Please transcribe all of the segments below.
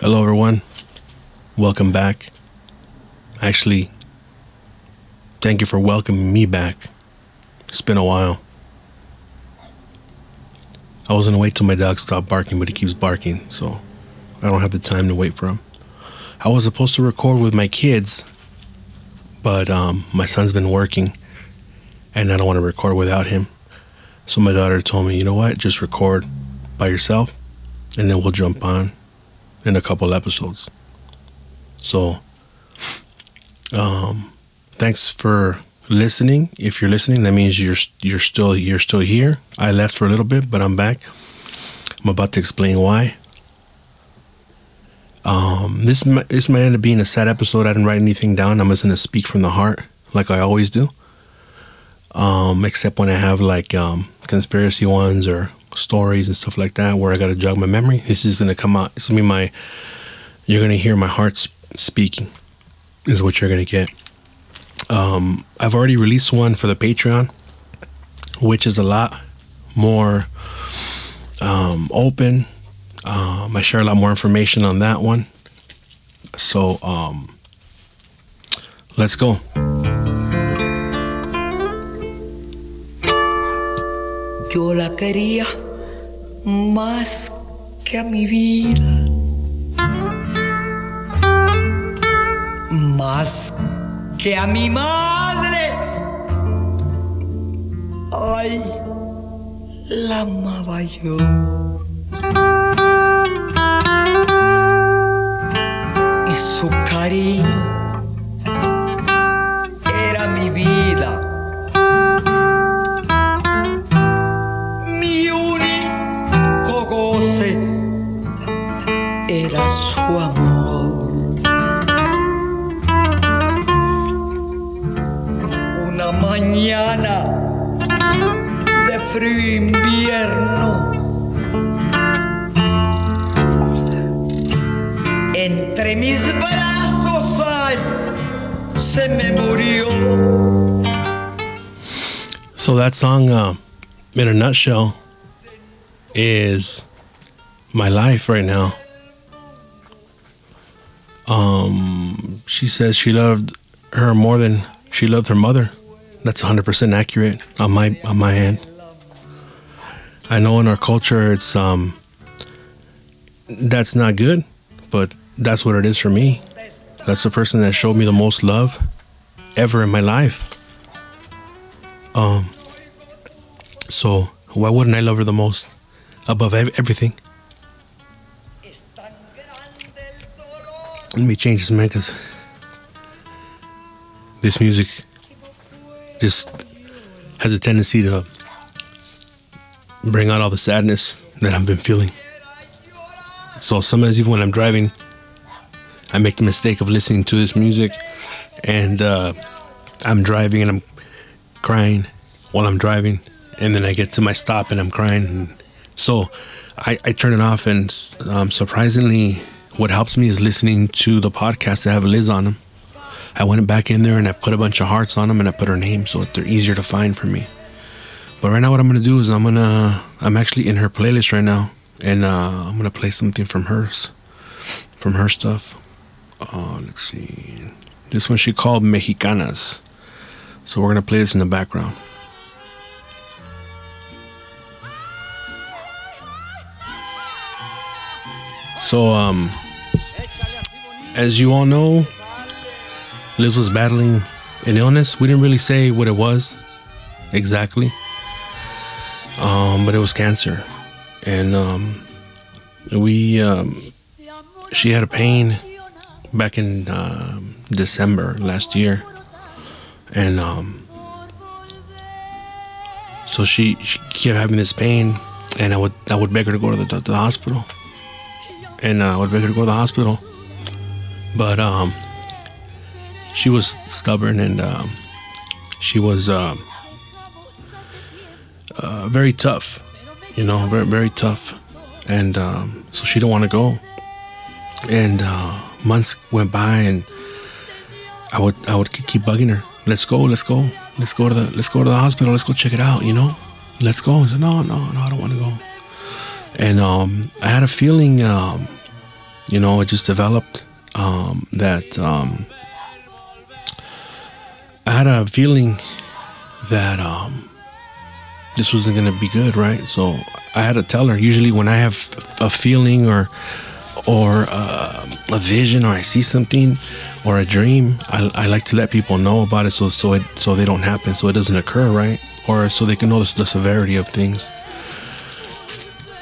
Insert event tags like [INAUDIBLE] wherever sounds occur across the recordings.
Hello, everyone. Welcome back. Actually, thank you for welcoming me back. It's been a while. I was gonna wait till my dog stopped barking, but he keeps barking, so I don't have the time to wait for him. I was supposed to record with my kids, but um, my son's been working, and I don't want to record without him. So my daughter told me, you know what, just record by yourself, and then we'll jump on in a couple episodes. So, um, thanks for listening. If you're listening, that means you're you're still you're still here. I left for a little bit, but I'm back. I'm about to explain why. Um, this mi- this might end up being a sad episode. I didn't write anything down. I'm just gonna speak from the heart, like I always do. Um, except when I have like um, conspiracy ones or stories and stuff like that, where I gotta jog my memory. This is gonna come out. It's gonna be my. You're gonna hear my heart speaking. Is what you're gonna get. Um, I've already released one for the Patreon, which is a lot more um, open. Um, I share a lot more information on that one. So um, let's go. Yo la quería más que a mi vida. Más que a mi madre. Ay, la amaba yo. Y su cariño Una mañana de frío invierno. Entre mis brazos ay, se me murió. So that song, uh, in a nutshell, is my life right now. Um, she says she loved her more than she loved her mother. That's 100% accurate on my on my end. I know in our culture it's um that's not good, but that's what it is for me. That's the person that showed me the most love ever in my life. Um so why wouldn't I love her the most above everything? Let me change this man because this music just has a tendency to bring out all the sadness that I've been feeling. So sometimes even when I'm driving, I make the mistake of listening to this music and uh, I'm driving and I'm crying while I'm driving and then I get to my stop and I'm crying. And so I, I turn it off and um, surprisingly what helps me is listening to the podcasts that have Liz on them. I went back in there and I put a bunch of hearts on them and I put her name so they're easier to find for me. But right now, what I'm gonna do is I'm gonna I'm actually in her playlist right now, and uh, I'm gonna play something from hers, from her stuff. Uh, let's see, this one she called Mexicanas. So we're gonna play this in the background. So um, as you all know, Liz was battling an illness. We didn't really say what it was exactly, um, but it was cancer, and um, we um, she had a pain back in um, December last year, and um, so she she kept having this pain, and I would I would beg her to go to the, to the hospital, and uh, I would beg her go to the hospital, but um, she was stubborn and um, she was um, uh, very tough, you know, very very tough, and um, so she didn't want to go. And uh, months went by, and I would I would keep bugging her. Let's go, let's go, let's go to the let's go to the hospital. Let's go check it out. You know, let's go. I said, no, no, no, I don't want to go. And um, I had a feeling, um, You know, it just developed um, that um, I had a feeling that um, this wasn't going to be good, right? So I had to tell her. Usually, when I have a feeling or or uh, a vision or I see something or a dream, I, I like to let people know about it so so it so they don't happen, so it doesn't occur, right? Or so they can know the, the severity of things.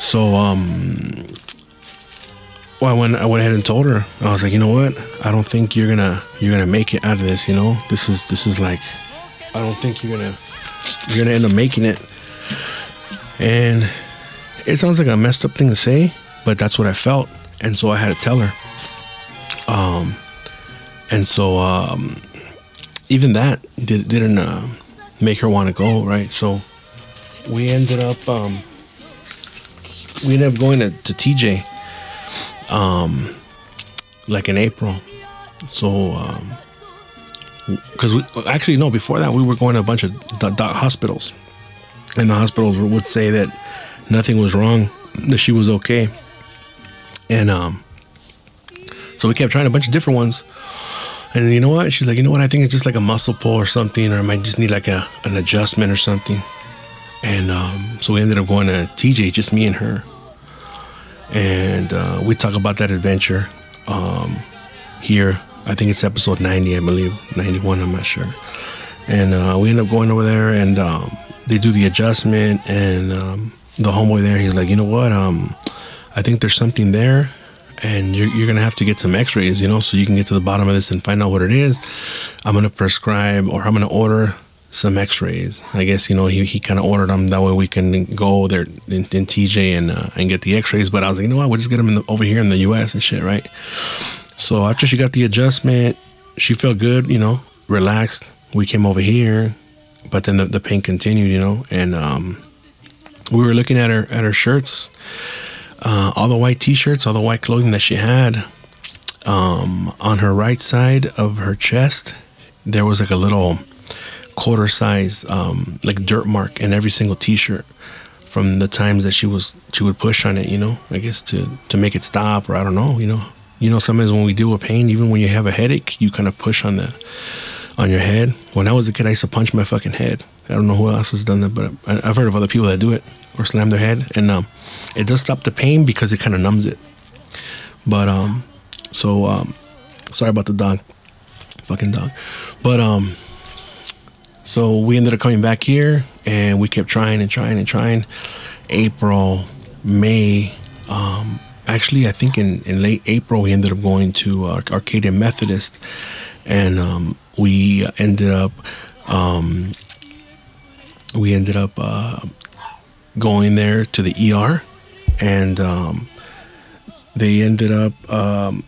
So um, well, when I went ahead and told her, I was like, you know what? I don't think you're gonna you're gonna make it out of this. You know, this is this is like, I don't think you're gonna you're gonna end up making it. And it sounds like a messed up thing to say, but that's what I felt, and so I had to tell her. Um, and so um, even that did, didn't uh, make her want to go, right? So we ended up um, we ended up going to, to TJ um, like in April. So, because um, we actually no, before that we were going to a bunch of hospitals, and the hospitals would say that nothing was wrong, that she was okay, and um, so we kept trying a bunch of different ones. And you know what? She's like, you know what? I think it's just like a muscle pull or something, or I might just need like a an adjustment or something. And um, so we ended up going to TJ, just me and her and uh, we talk about that adventure um, here. I think it's episode 90, I believe, 91, I'm not sure. And uh, we end up going over there, and um, they do the adjustment, and um, the homeboy there, he's like, you know what? Um, I think there's something there, and you're, you're gonna have to get some X-rays, you know, so you can get to the bottom of this and find out what it is. I'm gonna prescribe, or I'm gonna order some x-rays. I guess you know he, he kind of ordered them that way we can go there in, in tj and uh, and get the x-rays. But i was like you know what? We'll just get them the, over here in the us and shit right? So after she got the adjustment. She felt good you know relaxed. We came over here but then the, the pain continued you know and um, we were looking at her at her shirts uh, all the white t-shirts all the white clothing that she had um, on her right side of her chest there was like a little quarter size um, like dirt mark in every single t-shirt from the times that she was she would push on it you know i guess to to make it stop or i don't know you know. You know sometimes when we deal with pain even when you have a headache you kind of push on the on your head. When i was a kid i used to punch my fucking head. I don't know who else has done that but i've heard of other people that do it or slam their head and um, it does stop the pain because it kind of numbs it. But um so um sorry about the dog fucking dog. But um so we ended up coming back here and we kept trying and trying and trying. April, May, um, actually, I think in, in late April, we ended up going to uh, Arcadia Methodist and um, we ended up. Um, we ended up uh, going there to the ER, and um, they ended up um,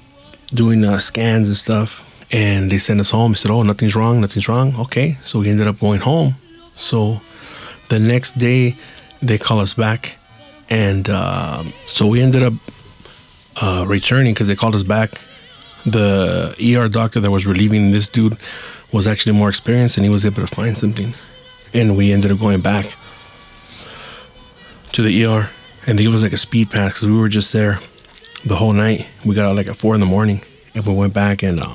doing uh, scans and stuff and they sent us home. They said, "Oh, nothing's wrong, nothing's wrong." Okay, so we ended up going home. So the next day, they call us back, and uh, so we ended up uh, returning because they called us back. The ER doctor that was relieving this dude was actually more experienced, and he was able to find something, and we ended up going back to the ER, and they gave us like a speed pass because we were just there the whole night. We got out like at four in the morning, and we went back and. Uh,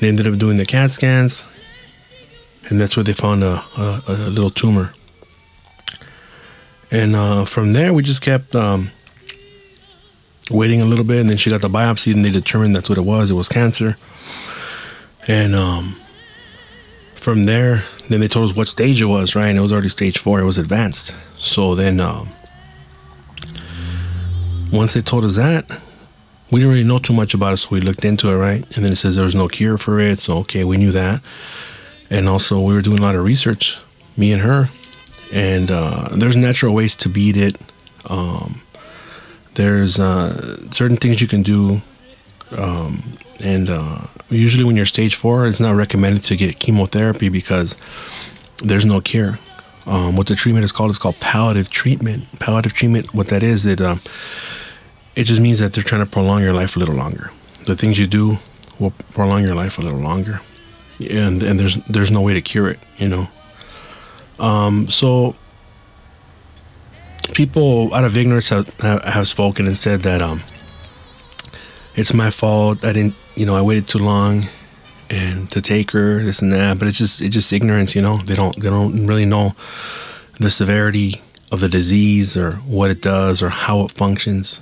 they ended up doing the CAT scans, and that's where they found a, a, a little tumor. And uh, from there, we just kept um, waiting a little bit, and then she got the biopsy, and they determined that's what it was. It was cancer. And um, from there, then they told us what stage it was, right? And it was already stage four. It was advanced. So then, um, once they told us that, we didn't really know too much about it, so we looked into it, right? And then it says there was no cure for it, so okay, we knew that. And also, we were doing a lot of research, me and her, and uh, there's natural ways to beat it. Um, there's uh, certain things you can do, um, and uh, usually when you're stage four, it's not recommended to get chemotherapy because there's no cure. Um, what the treatment is called is called palliative treatment. Palliative treatment, what that is, it um, it just means that they're trying to prolong your life a little longer. The things you do will prolong your life a little longer, and and there's there's no way to cure it, you know. Um, so people out of ignorance have, have spoken and said that um, it's my fault. I didn't, you know, I waited too long and to take her, this and that. But it's just, it's just ignorance, you know. They don't, they don't really know the severity of the disease or what it does or how it functions.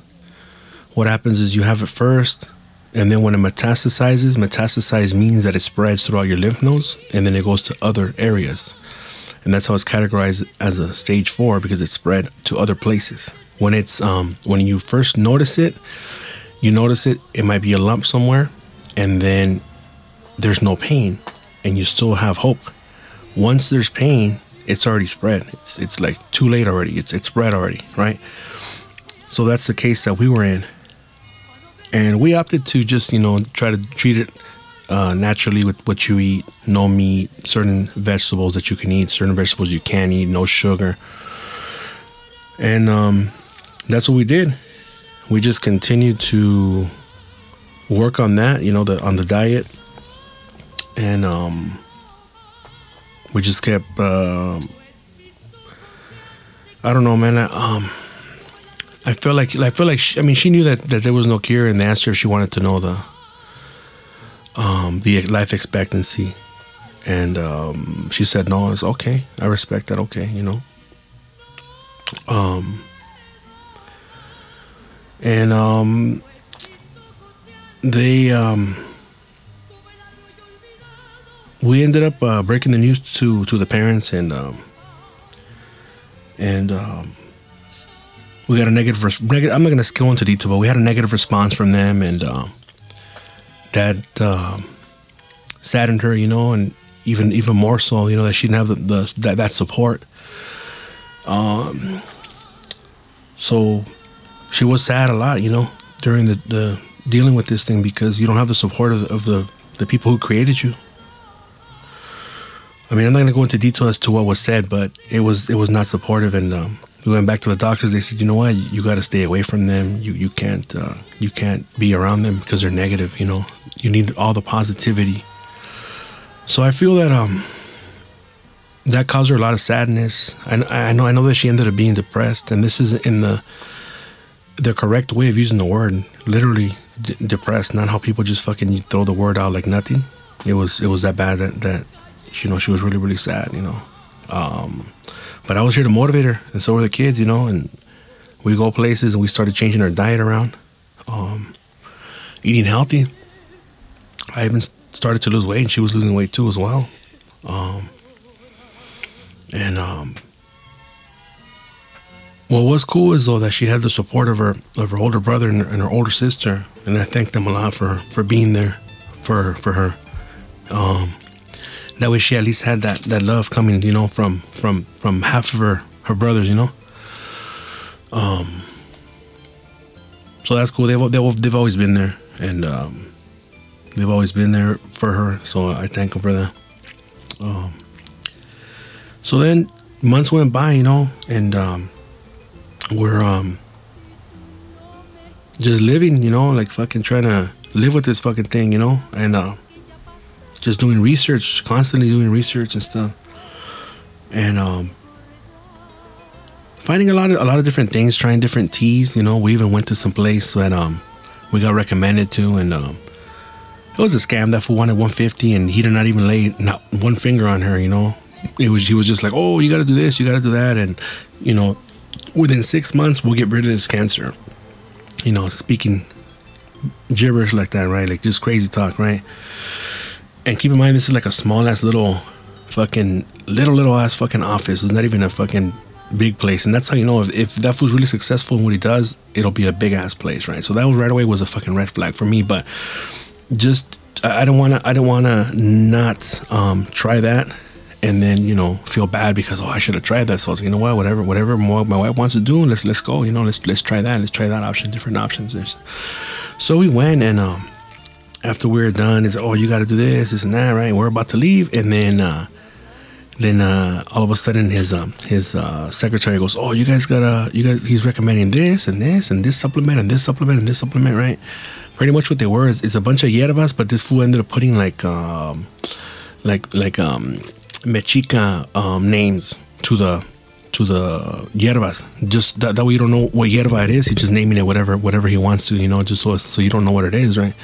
What happens is you have it first, and then when it metastasizes, metastasize means that it spreads throughout your lymph nodes and then it goes to other areas. And that's how it's categorized as a stage four because it's spread to other places. When it's um, when you first notice it, you notice it, it might be a lump somewhere, and then there's no pain, and you still have hope. Once there's pain, it's already spread. It's it's like too late already. It's it's spread already, right? So that's the case that we were in, and we opted to just you know try to treat it uh, naturally with what you eat, no meat, certain vegetables that you can eat, certain vegetables you can eat, no sugar, and um, that's what we did. We just continued to work on that, you know, the on the diet, and um, we just kept. Uh, I don't know, man. I, um, I felt like I feel like she, I mean she knew that, that there was no cure, and they asked her if she wanted to know the um, the life expectancy, and um, she said no. It's okay. I respect that. Okay, you know. Um, and um, they um, we ended up uh, breaking the news to to the parents and um, and um, we got a negative, res- negative. I'm not gonna go into detail, but we had a negative response from them, and um, that um, saddened her, you know, and even even more so, you know, that she didn't have the, the that that support. Um, so she was sad a lot, you know, during the, the dealing with this thing because you don't have the support of, of the the people who created you. I mean, I'm not gonna go into detail as to what was said, but it was it was not supportive, and um, we went back to the doctors. They said, you know what, you got to stay away from them. You you can't uh, you can't be around them because they're negative. You know, you need all the positivity. So I feel that um that caused her a lot of sadness. I, I know I know that she ended up being depressed, and this is in the the correct way of using the word. Literally d- depressed, not how people just fucking throw the word out like nothing. It was it was that bad that that you know she was really really sad. You know. Um, but I was here to motivate her, and so were the kids, you know. And we go places, and we started changing our diet around, um, eating healthy. I even started to lose weight, and she was losing weight too as well. Um, and um, what was cool is though that she had the support of her of her older brother and her, and her older sister, and I thank them a lot for for being there for for her. Um, that way, she at least had that that love coming, you know, from from from half of her her brothers, you know. Um, so that's cool. They've they've, they've always been there, and um, they've always been there for her. So I thank them for that. Um, so then months went by, you know, and um, we're um, just living, you know, like fucking trying to live with this fucking thing, you know, and uh, just doing research, constantly doing research and stuff, and um, finding a lot of a lot of different things, trying different teas. You know, we even went to some place that um, we got recommended to, and um, it was a scam. That fool wanted 150, and he did not even lay not one finger on her. You know, it was he was just like, oh, you got to do this, you got to do that, and you know, within six months we'll get rid of this cancer. You know, speaking gibberish like that, right? Like just crazy talk, right? And keep in mind, this is like a small ass little fucking little little ass fucking office. It's not even a fucking big place, and that's how you know if, if that fool's really successful in what he does, it'll be a big ass place, right? So that was right away was a fucking red flag for me. But just I I don't want to I don't want to not um, try that and then you know feel bad because oh I should have tried that. So I was like, you know what, whatever whatever my my wife wants to do, let's let's go. You know, let's let's try that. Let's try that option, different options. So we went and um, after we're done, it's oh you got to do this, this and that, right? We're about to leave, and then uh, then uh, all of a sudden his um, his uh, secretary goes, oh you guys gotta you guys he's recommending this and this and this supplement and this supplement and this supplement, right? Pretty much what they were is, is a bunch of hierbas, but this fool ended up putting like um, like like um mexica um, names to the to the hierbas. Just that, that way you don't know what hierba it is. He's just naming it whatever whatever he wants to, you know, just so so you don't know what it is, right?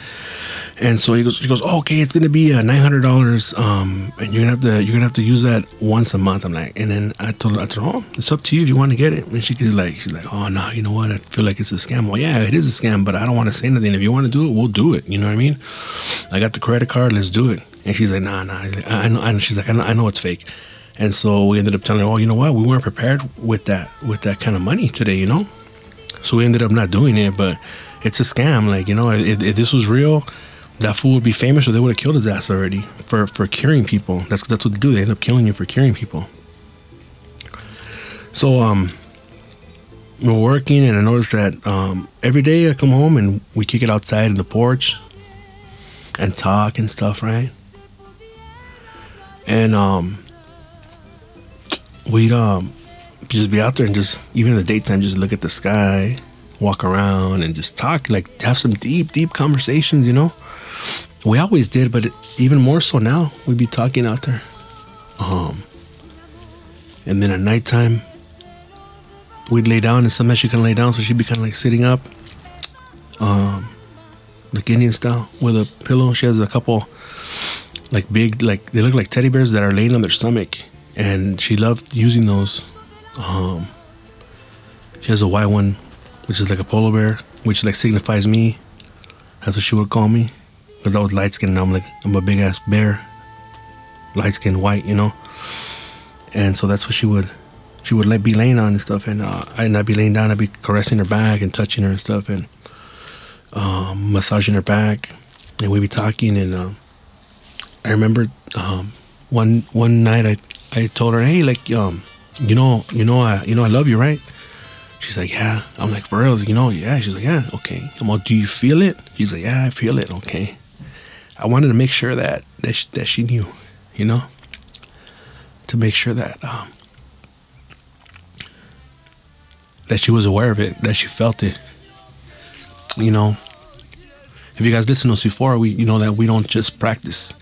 And so he goes, he goes, oh, okay, it's gonna be uh, nine hundred dollars, um, and you're gonna have to you're gonna have to use that once a month. I'm like, and then I told her, I told her, oh, it's up to you if you want to get it. And she's like, she's like, oh no, you know what? I feel like it's a scam. Well, yeah, it is a scam, but I don't want to say anything. If you want to do it, we'll do it. You know what I mean? I got the credit card. Let's do it. And she's like, nah, nah. I know. I know. She's like, I know, I know it's fake. And so we ended up telling her, oh, you know what? We weren't prepared with that with that kind of money today, you know. So we ended up not doing it, but it's a scam. Like you know, if, if this was real that fool would be famous or they would have killed his ass already for, for curing people. That's that's what they do. They end up killing you for curing people. So um we're working and I noticed that um, every day I come home and we kick it outside in the porch and talk and stuff, right? And um we'd um just be out there and just even in the daytime just look at the sky, walk around and just talk, like have some deep, deep conversations, you know? We always did, but even more so now. We'd be talking out there. Um, and then at nighttime, we'd lay down, and sometimes she couldn't lay down, so she'd be kind of like sitting up, um, like Indian style, with a pillow. She has a couple, like big, like they look like teddy bears that are laying on their stomach, and she loved using those. Um, she has a white one, which is like a polar bear, which like signifies me. That's what she would call me because I was light skinned I'm like I'm a big ass bear, light skinned white, you know. And so that's what she would she would let be laying on and stuff, and uh, I'd not be laying down. I'd be caressing her back and touching her and stuff, and um, massaging her back, and we'd be talking. And uh, I remember um, one one night I I told her, hey, like um, you know, you know, I you know I love you, right? She's like, yeah. I'm like, for real? You know, yeah. She's like, yeah, okay. I'm like, do you feel it? She's like, yeah, I feel it. Okay. I wanted to make sure that that she, that she knew, you know, to make sure that um, that she was aware of it, that she felt it. You know, if you guys listen to us before, we you know that we don't just practice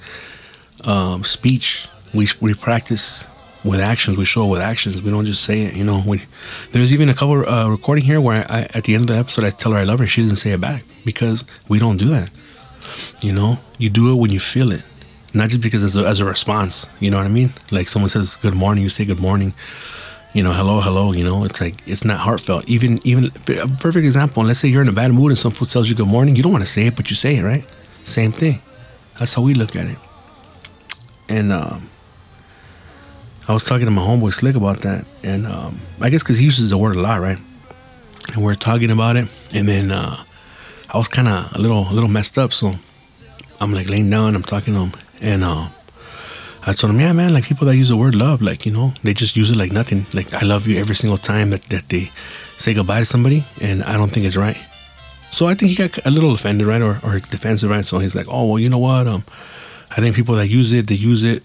um, speech. We we practice with actions. We show with actions. We don't just say it. You know, we, there's even a couple uh, recording here where I, at the end of the episode I tell her I love her. She doesn't say it back because we don't do that. You know, you do it when you feel it, not just because as a, as a response. You know what I mean? Like someone says good morning, you say good morning. You know, hello, hello. You know, it's like it's not heartfelt. Even even a perfect example. Let's say you're in a bad mood and some tells you good morning. You don't want to say it, but you say it, right? Same thing. That's how we look at it. And um, I was talking to my homeboy Slick about that, and um, I guess because he uses the word a lot, right? And we are talking about it, and then uh, I was kind of a little a little messed up, so I'm like laying down, I'm talking to him, and uh, I told him, yeah, man, like people that use the word love, like you know, they just use it like nothing. Like I love you every single time that, that they say goodbye to somebody, and I don't think it's right. So I think he got a little offended, right, or, or defensive, right? So he's like, oh well, you know what? Um, I think people that use it, they use it,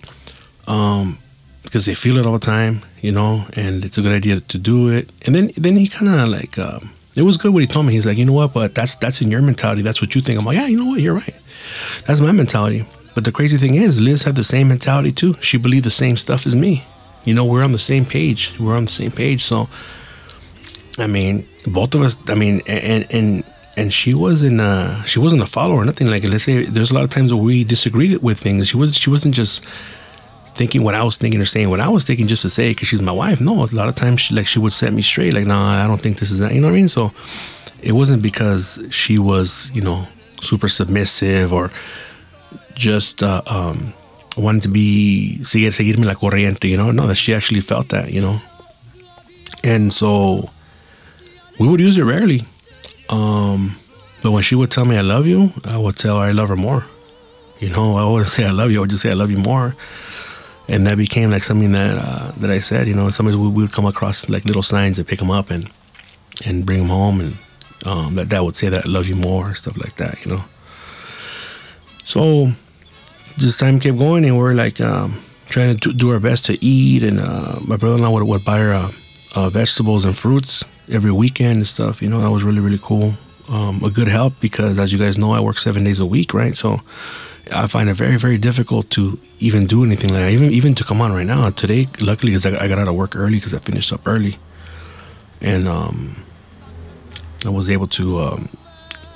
um, because they feel it all the time, you know, and it's a good idea to do it. And then then he kind of like. Um, it was good what he told me. He's like, you know what, but that's that's in your mentality. That's what you think. I'm like, yeah, you know what, you're right. That's my mentality. But the crazy thing is, Liz had the same mentality too. She believed the same stuff as me. You know, we're on the same page. We're on the same page. So, I mean, both of us. I mean, and and and she wasn't uh she wasn't a follower or nothing like it. Let's say there's a lot of times where we disagreed with things. She was she wasn't just thinking what I was thinking or saying what I was thinking just to say because she's my wife. No, a lot of times she like she would set me straight. Like, nah, I don't think this is that. You know what I mean? So it wasn't because she was you know super submissive or just uh, um, wanted to be seguir seguirme la corriente. You know, no, that she actually felt that. You know, and so we would use it rarely. Um, but when she would tell me I love you, I would tell her I love her more. You know, I wouldn't [LAUGHS] say I love you. I would just say I love you more and that became like something that uh, that I said. You know, sometimes we, we, would come across like little signs and pick them up and and bring them home, and um, that that would say that I love you more, and stuff like that. You know. So, just time kept going, and we're like um, trying to do our best to eat. And uh, my brother-in-law would, would buy her uh, uh, vegetables and fruits every weekend and stuff. You know, that was really really cool. um, a good help because, as you guys know, I work seven days a week, right? So I find it very, very difficult to even do anything like that. Even even to come on right now today. Luckily, because I, I, got out of work early because I finished up early, and um, I was able to um,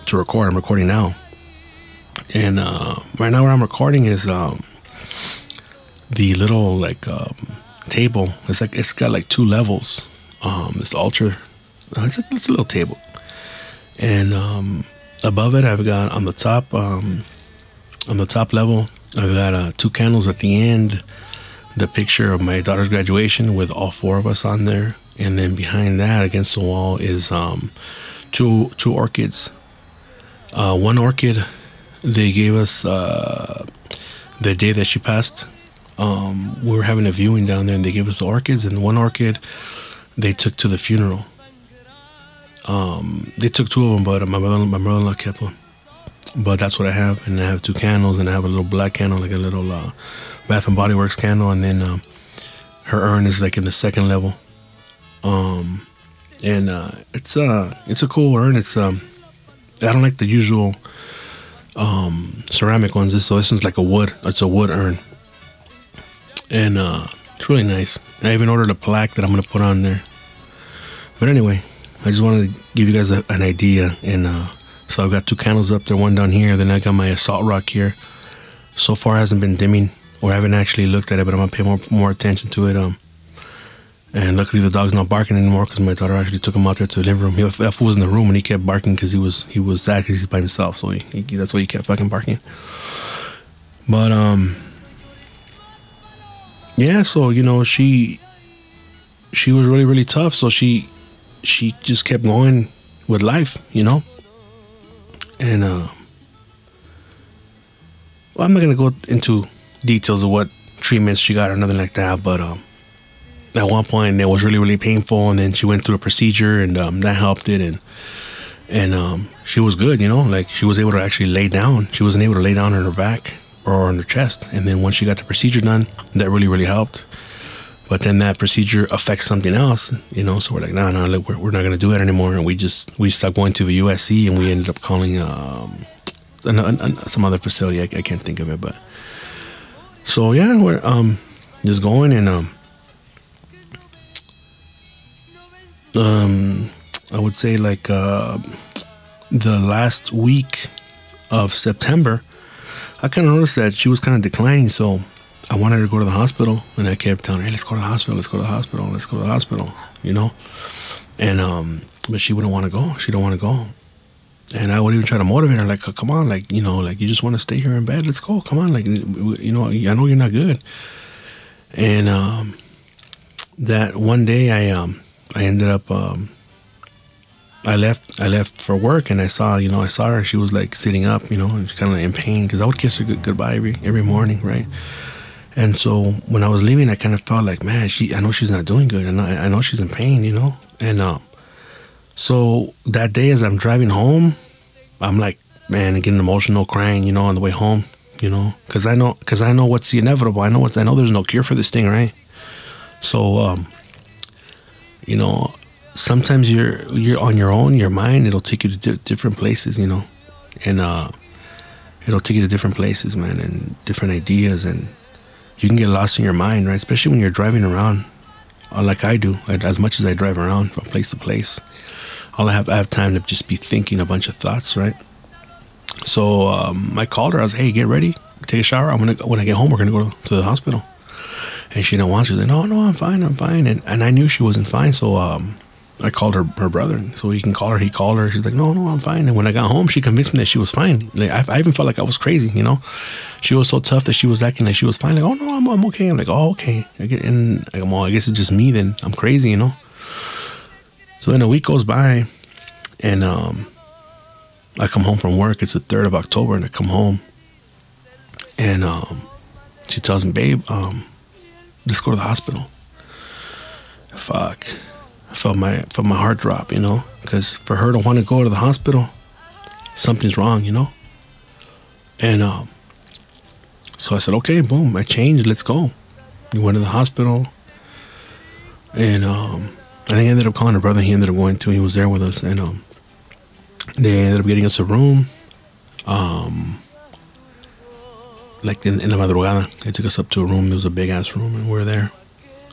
to record. I'm recording now, and uh, right now where I'm recording is um, the little like um, table. It's like it's got like two levels. Um, it's ultra. Uh, it's, a, it's a little table, and um, above it I've got on the top um, on the top level I've got uh, two candles at the end. The picture of my daughter's graduation with all four of us on there, and then behind that against the wall is um, two two orchids. Uh, one orchid they gave us uh, the day that she passed um, we were having a viewing down there and they gave us the orchids and one orchid they took to the funeral um, they took two of them but my brother my brother-in-law kept one but that's what I have and I have two candles and I have a little black candle like a little uh, Bath and Body Works candle and then um, her urn is like in the second level um, and uh, it's uh it's a cool urn it's um I don't like the usual um, ceramic ones this so this one's like a wood it's a wood urn and uh, it's really nice. I even ordered a plaque that I'm gonna put on there. But anyway, I just wanted to give you guys a, an idea, and uh, so I've got two candles up there, one down here, then I got my assault rock here. So far, hasn't been dimming, or I haven't actually looked at it, but I'm gonna pay more more attention to it. Um, and luckily the dog's not barking anymore because my daughter actually took him out there to the living room. He, F was in the room and he kept barking because he was he was sad because he's by himself. So he, he, that's why he kept fucking barking. But um, yeah, so you know she she was really really tough. So she she just kept going with life, you know. And uh, well, I'm not gonna go into details of what treatments she got or nothing like that, but um, at one point it was really really painful, and then she went through a procedure, and um, that helped it, and and um, she was good, you know, like she was able to actually lay down. She wasn't able to lay down on her back or on her chest. And then once she got the procedure done, that really, really helped. But then that procedure affects something else, you know. So we're like, no, no, look, we're, we're not going to do that anymore. And we just we stopped going to the USC, and we ended up calling um, an, an, an, some other facility. I, I, can't think of it, but so yeah, we're um, just going and um, um, I would say like uh, the last week of September I kind of noticed that she was kind of declining, so I wanted her to go to the hospital, and I kept telling her, "Hey, let's go to the hospital. Let's go to the hospital. Let's go to the hospital." You know, and um, but she wouldn't want to go. She don't want to go, and I would even try to motivate her, like, "Come on, like you know, like you just want to stay here in bed. Let's go. Come on, like you know, I know you're not good." And um, that one day, I um, I ended up um, I left I left for work and I saw you know I saw her she was like sitting up you know and she's kind of in pain because I would kiss her good, goodbye every every morning right and so when I was leaving I kind of thought like man she I know she's not doing good and I, I know she's in pain you know? And um so that day as I'm driving home I'm like man getting emotional crying you know on the way home you know? Because I know because I know what's the inevitable. I know what's I know there's no cure for this thing right? So um you know sometimes you're you're on your own. Your mind it'll take you to di- different places, you know, and uh, it'll take you to different places, man, and different ideas, and you can get lost in your mind, right? Especially when you're driving around, uh, like I do. As much as I drive around from place to place, all I have I have time to just be thinking a bunch of thoughts, right? So um, I called her. I was, hey, get ready, take a shower. I'm gonna when I get home, we're gonna go to the hospital. And she didn't want to. She's like, no, no, I'm fine, I'm fine. And and I knew she wasn't fine, so um, I called her her brother, so he can call her. He called her. She's like, no, no, I'm fine. And when I got home, she convinced me that she was fine. Like I, I even felt like I was crazy, you know. She was so tough that she was acting like she was fine. Like, oh no, I'm, I'm okay. I'm like, oh okay. I and I'm well, I guess it's just me. Then I'm crazy, you know. So then a week goes by, and um, I come home from work. It's the third of October, and I come home, and um, she tells me, babe, um, let's go to the hospital. Fuck felt my felt my heart drop, you know, because for her to want to go to the hospital, something's wrong, you know. And um, so I said, okay, boom, I changed, let's go. We went to the hospital, and um, I think ended up calling her brother. He ended up going too. He was there with us, and um, they ended up getting us a room. Um, like in, in la madrugada, they took us up to a room. It was a big ass room, and we were there.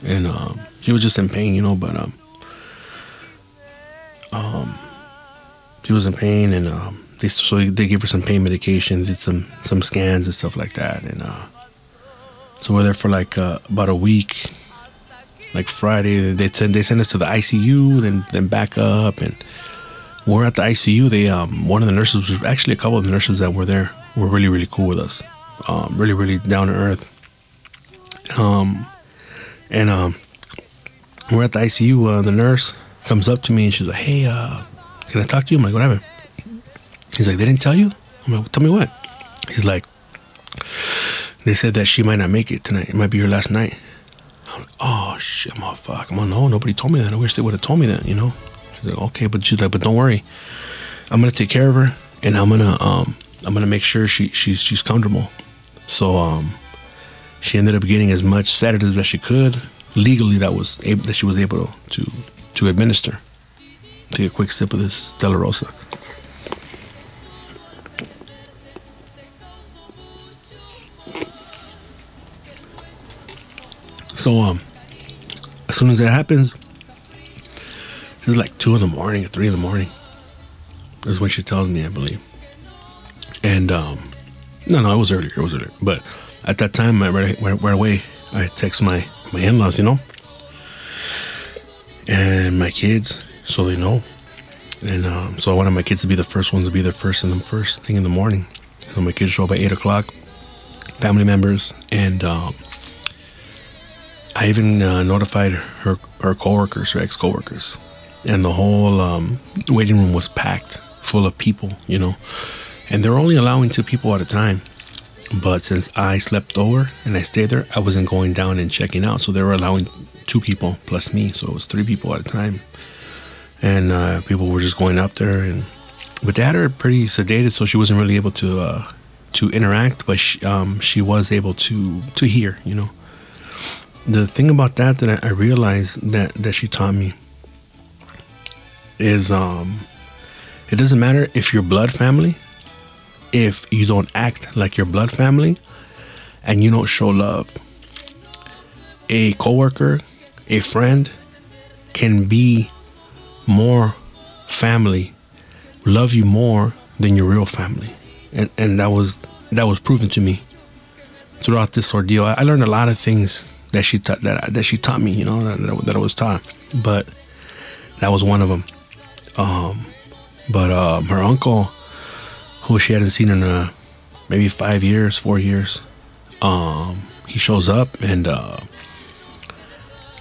And um, she was just in pain, you know, but um, um, she was in pain, and um, they so they gave her some pain medications, did some some scans and stuff like that, and uh, so we're there for like uh, about a week. Like Friday, they send they send us to the ICU, then then back up, and we're at the ICU. They um one of the nurses was actually a couple of the nurses that were there were really really cool with us, um, really really down to earth. Um, and um, we're at the ICU. Uh, the nurse comes up to me and she's like, "Hey, uh, can I talk to you?" I'm like, "What happened?" He's like, "They didn't tell you." I'm like, "Tell me what?" He's like, "They said that she might not make it tonight. It might be her last night." I'm like, "Oh shit, motherfucker!" I'm like, "No, nobody told me that. I wish they would have told me that." You know? She's like, "Okay," but she's like, "But don't worry, I'm gonna take care of her, and I'm gonna um, I'm gonna make sure she she's she's comfortable." So um, she ended up getting as much sedatives as she could legally that was able, that she was able to administer. Take a quick sip of this Stella Rosa. So um, as soon as that happens, is like two in the morning or three in the morning. Is when she tells me, I believe. And um, no, no, it was earlier. It was earlier. But at that time, I right, right, right away, I text my my in-laws, you know, and my kids, so they know. And um, so I wanted my kids to be the first ones to be there first in the first thing in the morning. So my kids show up at eight o'clock, family members, and um, I even uh, notified her her coworkers, her ex coworkers, and the whole um, waiting room was packed, full of people, you know. And they're only allowing two people at a time. But since I slept over and I stayed there, I wasn't going down and checking out. So they were allowing two people plus me. So it was three people at a time. And uh, people were just going up there. and But they had her pretty sedated, so she wasn't really able to uh, to interact. But she, um, she was able to to hear, you know. The thing about that that I, realized that, that she taught me is um, it doesn't matter if you're blood family if you don't act like your blood family and you don't show love. A coworker, a friend can be more family, love you more than your real family. And and that was that was proven to me throughout this ordeal. I, I learned a lot of things that she taught that that she taught me, you know, that, that, that I was taught. But that was one of them. Um, but um, her uncle who she hadn't seen in uh, maybe five years, four years. Um, he shows up and uh,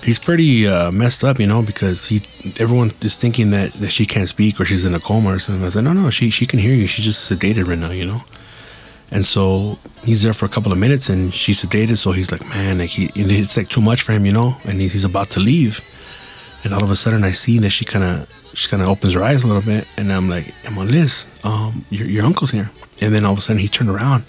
he's pretty uh, messed up, you know, because he everyone is thinking that, that she can't speak or she's in a coma or something. I said, no, no, she she can hear you. She's just sedated right now, you know. And so he's there for a couple of minutes and she's sedated. So he's like, man, like he, it's like too much for him, you know. And he's about to leave, and all of a sudden I see that she kind of she kind of opens her eyes a little bit, and I'm like, "Emma Liz, um, your, your uncle's here." And then all of a sudden he turned around,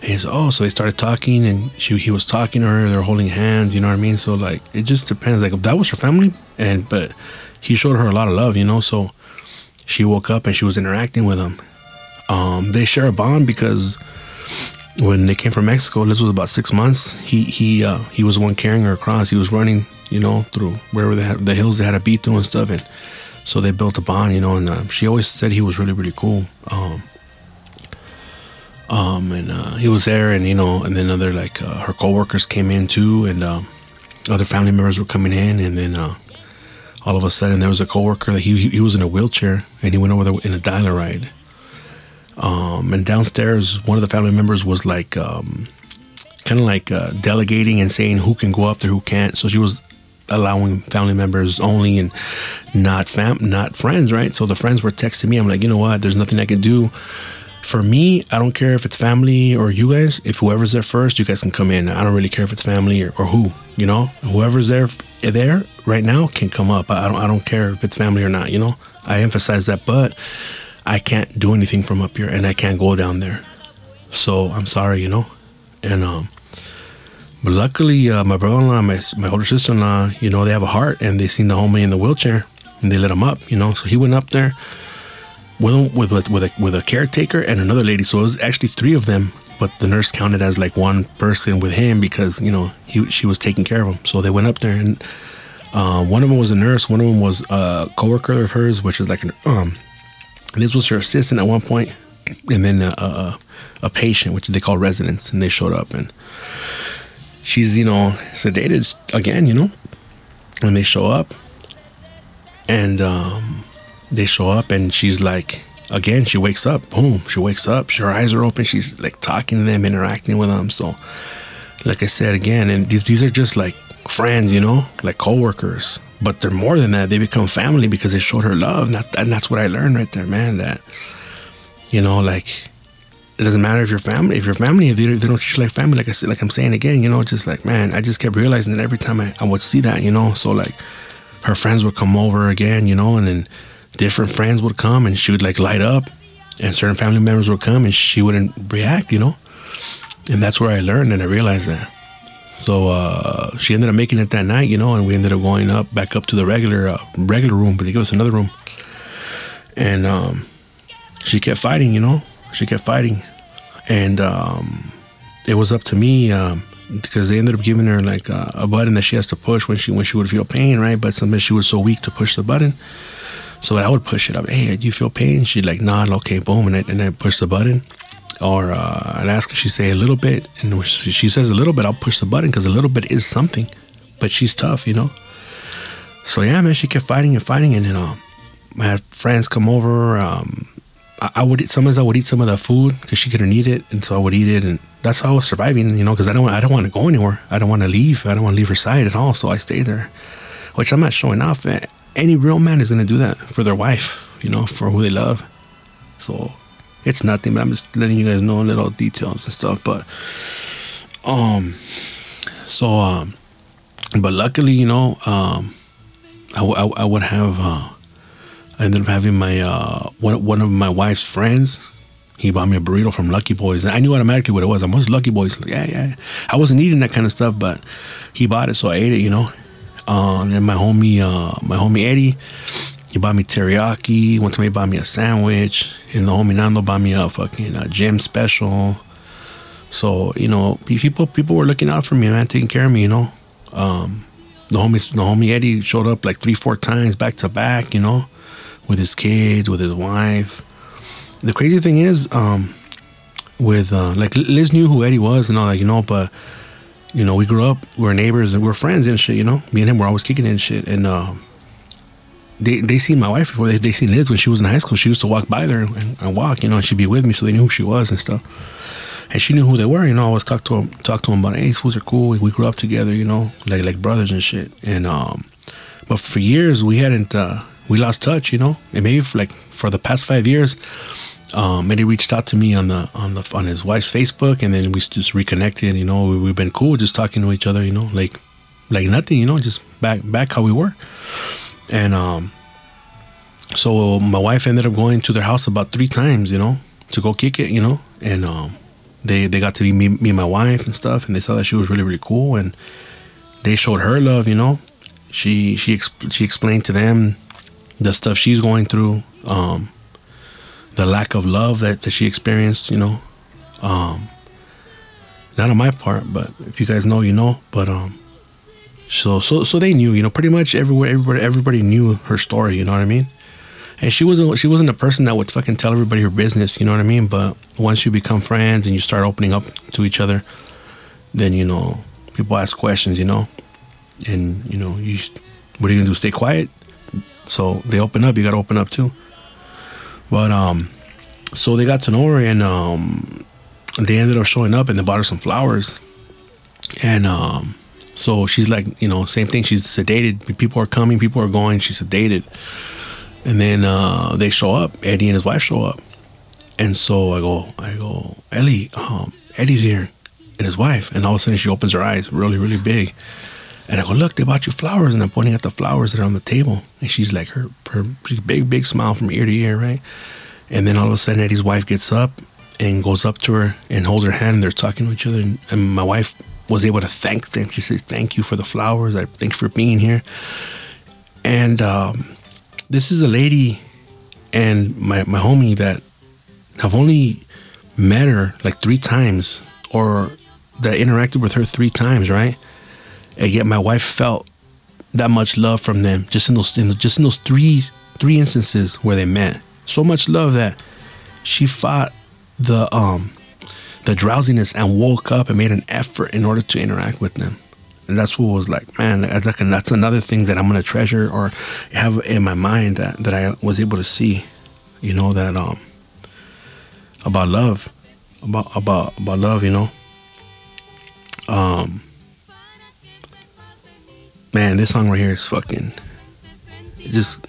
and he's oh, so they started talking, and she he was talking to her. They're holding hands, you know what I mean? So like, it just depends. Like if that was her family, and but he showed her a lot of love, you know. So she woke up and she was interacting with him. Um, they share a bond because when they came from Mexico, this was about six months. He he uh, he was the one carrying her across. He was running, you know, through wherever they had the hills they had to beat through and stuff, and so they built a bond, you know, and uh, she always said he was really, really cool. Um, um, and uh, he was there, and you know, and then other like uh, her coworkers came in too, and um, other family members were coming in, and then uh, all of a sudden there was a coworker that he he was in a wheelchair, and he went over there in a dial-a-ride. Um, and downstairs, one of the family members was like, um, kind of like uh, delegating and saying who can go up there, who can't. So she was allowing family members only and not fam not friends, right? So the friends were texting me. I'm like, you know what? There's nothing I can do. For me, I don't care if it's family or you guys. If whoever's there first, you guys can come in. I don't really care if it's family or, or who. You know, whoever's there there right now can come up. I don't I don't care if it's family or not. You know, I emphasize that, but I can't do anything from up here, and I can't go down there. So I'm sorry, you know, and um, but luckily, uh, my brother-in-law, my, my older sister-in-law, you know, they have a heart, and they seen the homie in the wheelchair, and they let him up, you know. So he went up there, with with with with a, with a caretaker and another lady. So it was actually three of them, but the nurse counted as like one person with him because you know he she was taking care of him. So they went up there and uh, one of them was a nurse, one of them was a coworker of hers, which is like an um, this was her assistant at one point, and then a, a, a patient, which they call residents, and they showed up and she's you know sedated again, you know, and they show up and um, they show up and she's like again she wakes up boom she wakes up her eyes are open she's like talking to them interacting with them. So like i said again and these, these are just like friends you know like co-workers. But they're more than that they become family because they showed her love and, that, and that's what i learned right there man that you know like it doesn't matter if you're family if you're family if they, if they don't treat you like family like i said like i'm saying again you know just like man i just kept realizing that every time i, I would see that you know so like her friends would come over again you know and then different friends would come and she would like light up and certain family members would come and she wouldn't react you know? And that's where i learned and i realized that. So uh, she ended up making it that night you know and we ended up going up back up to the regular uh, regular room but they gave us another room. And um, she kept fighting you know? She kept fighting. And um, it was up to me um, because they ended up giving her like a, a button that she has to push when she when she would feel pain right? But sometimes she was so weak to push the button so I would push it up. Hey, do you feel pain? She'd like nod. Okay, boom, and I, and I push the button. Or uh, I'd ask her. She say a little bit, and she, says a little bit, I'll push the button because a little bit is something. But she's tough, you know. So yeah, man, she kept fighting and fighting, and then um, I had friends come over. Um, I, I would sometimes I would eat some of the food because she couldn't eat it, and so I would eat it, and that's how I was surviving, you know. Because I don't I don't want to go anywhere. I don't want to leave. I don't want to leave her side at all. So I stayed there, which I'm not showing off. Man any real man is gonna do that for their wife, you know, for who they love. So it's nothing, but I'm just letting you guys know little details and stuff. But um, so um, but luckily, you know, um, I, I, I would have uh, I ended up having my uh one one of my wife's friends. He bought me a burrito from Lucky Boys, and I knew automatically what it was. I was Lucky Boys. Yeah, yeah. I wasn't eating that kind of stuff, but he bought it, so I ate it. You know, uh, and then my homie, uh, my homie Eddie, he bought me teriyaki. One time he bought me a sandwich, and the homie Nando bought me a fucking uh, gym special. So you know, people people were looking out for me, man, taking care of me. You know, um, the homie the homie Eddie showed up like three four times back to back. You know, with his kids, with his wife. The crazy thing is, um, with uh, like Liz knew who Eddie was and all that, you know, but you know, we grew up, we are neighbors, and we are friends and shit. You know, me and him were always kicking and shit. And uh, they they seen my wife before. They they seen Liz when she was in high school. She used to walk by there and, and, walk. You know, and she'd be with me, so they knew who she was and stuff. And she knew who they were. You know, I always talk to them, talk to them about, hey, these are cool. We grew up together. You know, like like brothers and shit. And um, but for years we hadn't uh, we lost touch. You know, and maybe for like for the past five years um, and he reached out to me on the on the on his wife's Facebook, and then we just reconnected. You know, we, have been cool, just talking to each other. You know, like like nothing. You know, just back back how we were. And um, so my wife ended up going to their house about three times. You know, to go kick it. You know, and um, they they got to meet me, me and my wife and stuff, and they saw that she was really really cool, and they showed her love. You know, she she she explained to them the stuff she's going through. Um, the lack of love that, that she experienced, you know. Um, not on my part, but if you guys know, you know. But um, so so so they knew, you know, pretty much everywhere, everybody everybody knew her story. You know what I mean? And she wasn't she wasn't a person that would fucking tell everybody her business. You know what I mean? But once you become friends and you start opening up to each other, then you know people ask questions. You know, and you know you what are you gonna do? Stay quiet? So they open up. You gotta open up too. But um, so they got to know her, and um, they ended up showing up, and they bought her some flowers, and um, so she's like, you know, same thing. She's sedated. People are coming, people are going. She's sedated, and then uh, they show up. Eddie and his wife show up, and so I go, I go, Ellie, um, Eddie's here, and his wife, and all of a sudden she opens her eyes, really, really big. And I go, look, they bought you flowers. And I'm pointing at the flowers that are on the table. And she's like, her, her big, big smile from ear to ear, right? And then all of a sudden, Eddie's wife gets up and goes up to her and holds her hand. And they're talking to each other. And, and my wife was able to thank them. She says, thank you for the flowers. I thank you for being here. And um, this is a lady and my my homie that I've only met her like three times, or that interacted with her three times, right? And yet my wife felt that much love from them just in those in the, just in those three three instances where they met. So much love that she fought the um the drowsiness and woke up and made an effort in order to interact with them. And that's what was like, man, that's another thing that I'm gonna treasure or have in my mind that, that I was able to see, you know, that um about love, about about about love, you know. Um, man, this song right here is fucking. just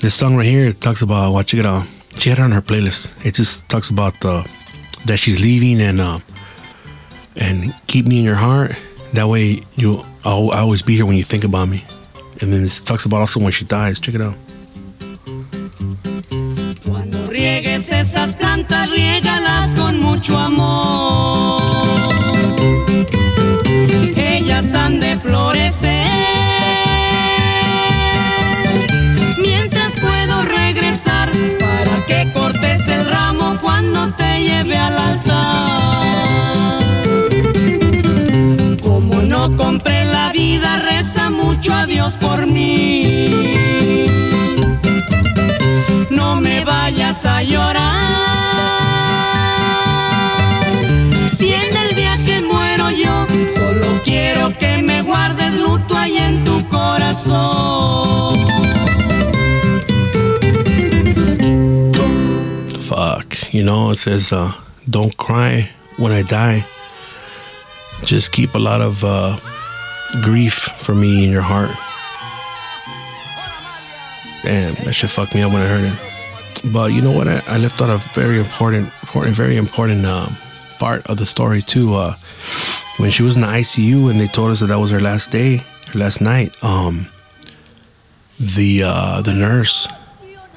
this song right here talks about what you gotta. She had it on her playlist. It just talks about the that she's leaving and uh, and keep me in your heart. That way you, I'll, I'll always be here when you think about me. And then it talks about also when she dies. Check it out. Cuando riegues esas plantas, riégalas con mucho amor. Florecer. Mientras puedo regresar para que cortes el ramo cuando te lleve al altar. Como no compré la vida, reza mucho a Dios por mí. No me vayas a llorar. Quiero que me guardes luto ahí en tu corazón. Fuck, you know, it says, uh, don't cry when I die. Just keep a lot of uh, grief for me in your heart. Damn, that shit fucked me up when I heard it. But you know what? I, I left out a very important, important, very important um, part of the story too. Uh, when she was in the ICU and they told us that that was her last day, her last night. Um, the uh, the nurse,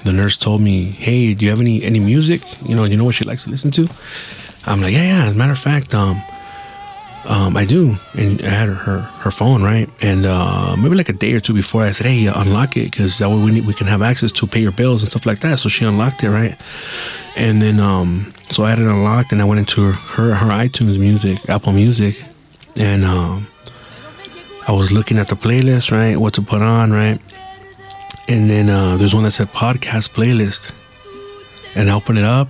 the nurse told me, "Hey, do you have any any music? You know, you know what she likes to listen to?" I'm like, "Yeah, yeah." As a matter of fact, um, um, I do, and I had her her, her phone right, and uh, maybe like a day or two before, I said, "Hey, unlock it, because that way we need, we can have access to pay your bills and stuff like that." So she unlocked it, right, and then um, so I had it unlocked, and I went into her her iTunes Music, Apple Music, and um, I was looking at the playlist, right, what to put on, right, and then uh, there's one that said podcast playlist, and I opened it up,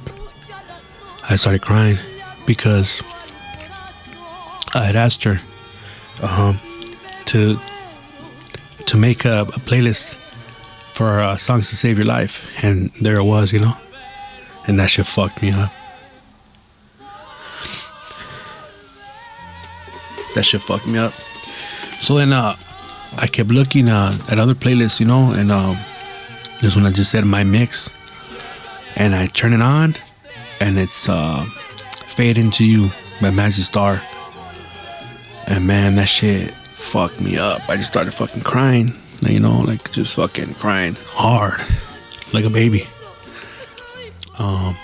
I started crying because I had asked her um, to to make a, a playlist for uh, songs to save your life, and there it was, you know, and that shit fucked me up. That shit fucked me up. So then, uh, I kept looking uh, at other playlists, you know, and um, this one I just said my mix, and I turn it on, and it's uh, "Fade Into You" by Mazzy Star. And man, that shit fucked me up. I just started fucking crying. You know, like just fucking crying hard. Like a baby. Um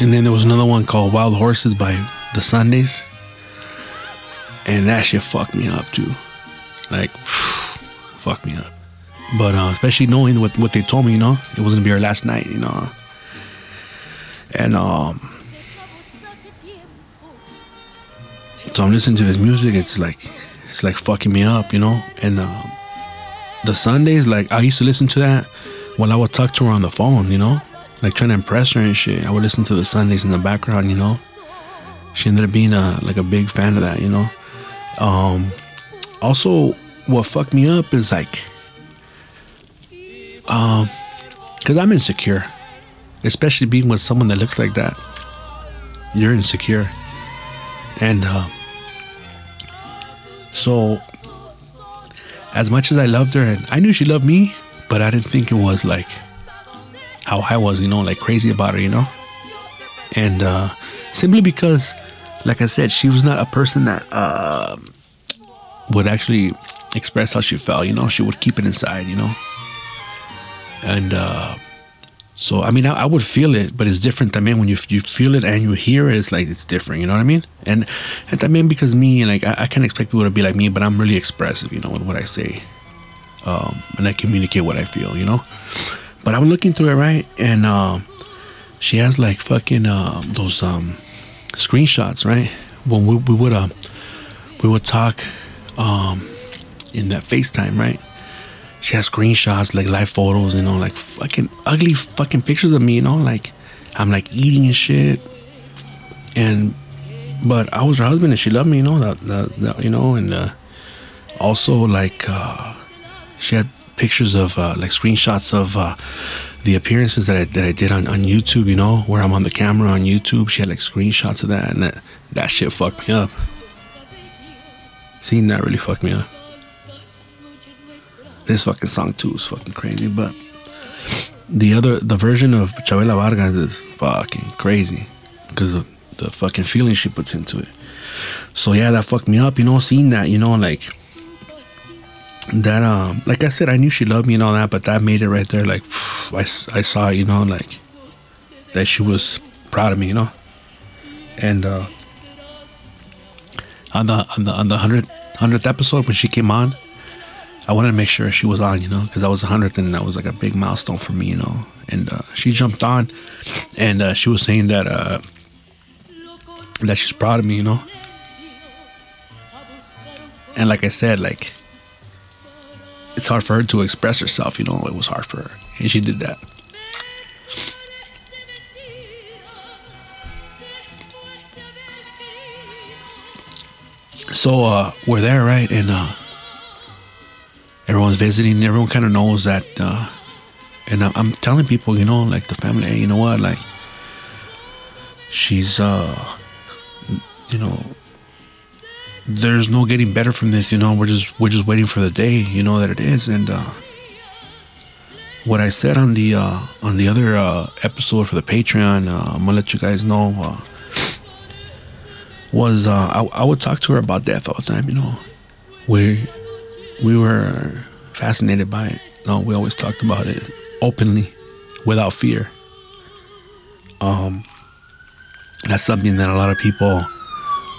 and then there was another one called Wild Horses by the Sundays. And that shit fucked me up too. Like [SIGHS] fucked me up. But uh, especially knowing what what they told me, you know, it was gonna be our last night, you know. And um so I'm listening to this music. It's like it's like fucking me up, you know. And uh, the Sundays, like I used to listen to that while I would talk to her on the phone, you know, like trying to impress her and shit. I would listen to the Sundays in the background, you know. She ended up being a like a big fan of that, you know. Um, also, what fucked me up is like, um, cause I'm insecure, especially being with someone that looks like that. You're insecure, and. Uh, so, as much as I loved her, and I knew she loved me, but I didn't think it was like how I was, you know, like crazy about her, you know? And uh, simply because, like I said, she was not a person that uh, would actually express how she felt, you know? She would keep it inside, you know? And uh, so, I mean, I, I, would feel it, but it's different. I mean, when you you feel it and you hear it, it's like it's different. You know what I mean? And and I mean because me, like, I, I can't expect people to be like me, but I'm really expressive. You know, with what I say, um, and I communicate what I feel. You know, but I'm looking through it right, and um, she has like fucking uh, those um, screenshots, right? When we, we would um, we would talk um, in that FaceTime, right? She has screenshots, like live photos, you know, like fucking ugly fucking pictures of me, you know, like I'm like eating and shit. And but I was her husband and she loved me, you know, that, that, that you know, and uh, also like uh, she had pictures of uh, like screenshots of uh, the appearances that I that I did on, on YouTube, you know, where I'm on the camera on YouTube. She had like screenshots of that, and that that shit fucked me up. Seeing that really fucked me up. This fucking song too is fucking crazy, but the other the version of Chavela Vargas is fucking crazy because of the fucking feeling she puts into it. So yeah, that fucked me up, you know, seeing that, you know, like that um like I said, I knew she loved me and all that, but that made it right there like I, I saw, you know, like that she was proud of me, you know. And uh on the on the on the 100th 100th episode when she came on, I wanted to make sure she was on, you know, because that was the 100th and that was like a big milestone for me, you know. And uh, she jumped on and uh, she was saying that uh, that she's proud of me, you know. And like I said, like it's hard for her to express herself, you know. It was hard for her, and she did that. So uh, we're there, right? And uh, everyone's visiting. Everyone kind of knows that. Uh, and I'm, telling people, you know, like the family, hey, you know what, like she's, uh, you know, there's no getting better from this. You know, we're just we're just waiting for the day. You know that it is. And uh, what I said on the uh, on the other uh, episode for the Patreon, uh, I'm gonna let you guys know. Uh, was uh, I, I would talk to her about death all the time. You know, we we were fascinated by it. No, we always talked about it openly, without fear. Um, that's something that a lot of people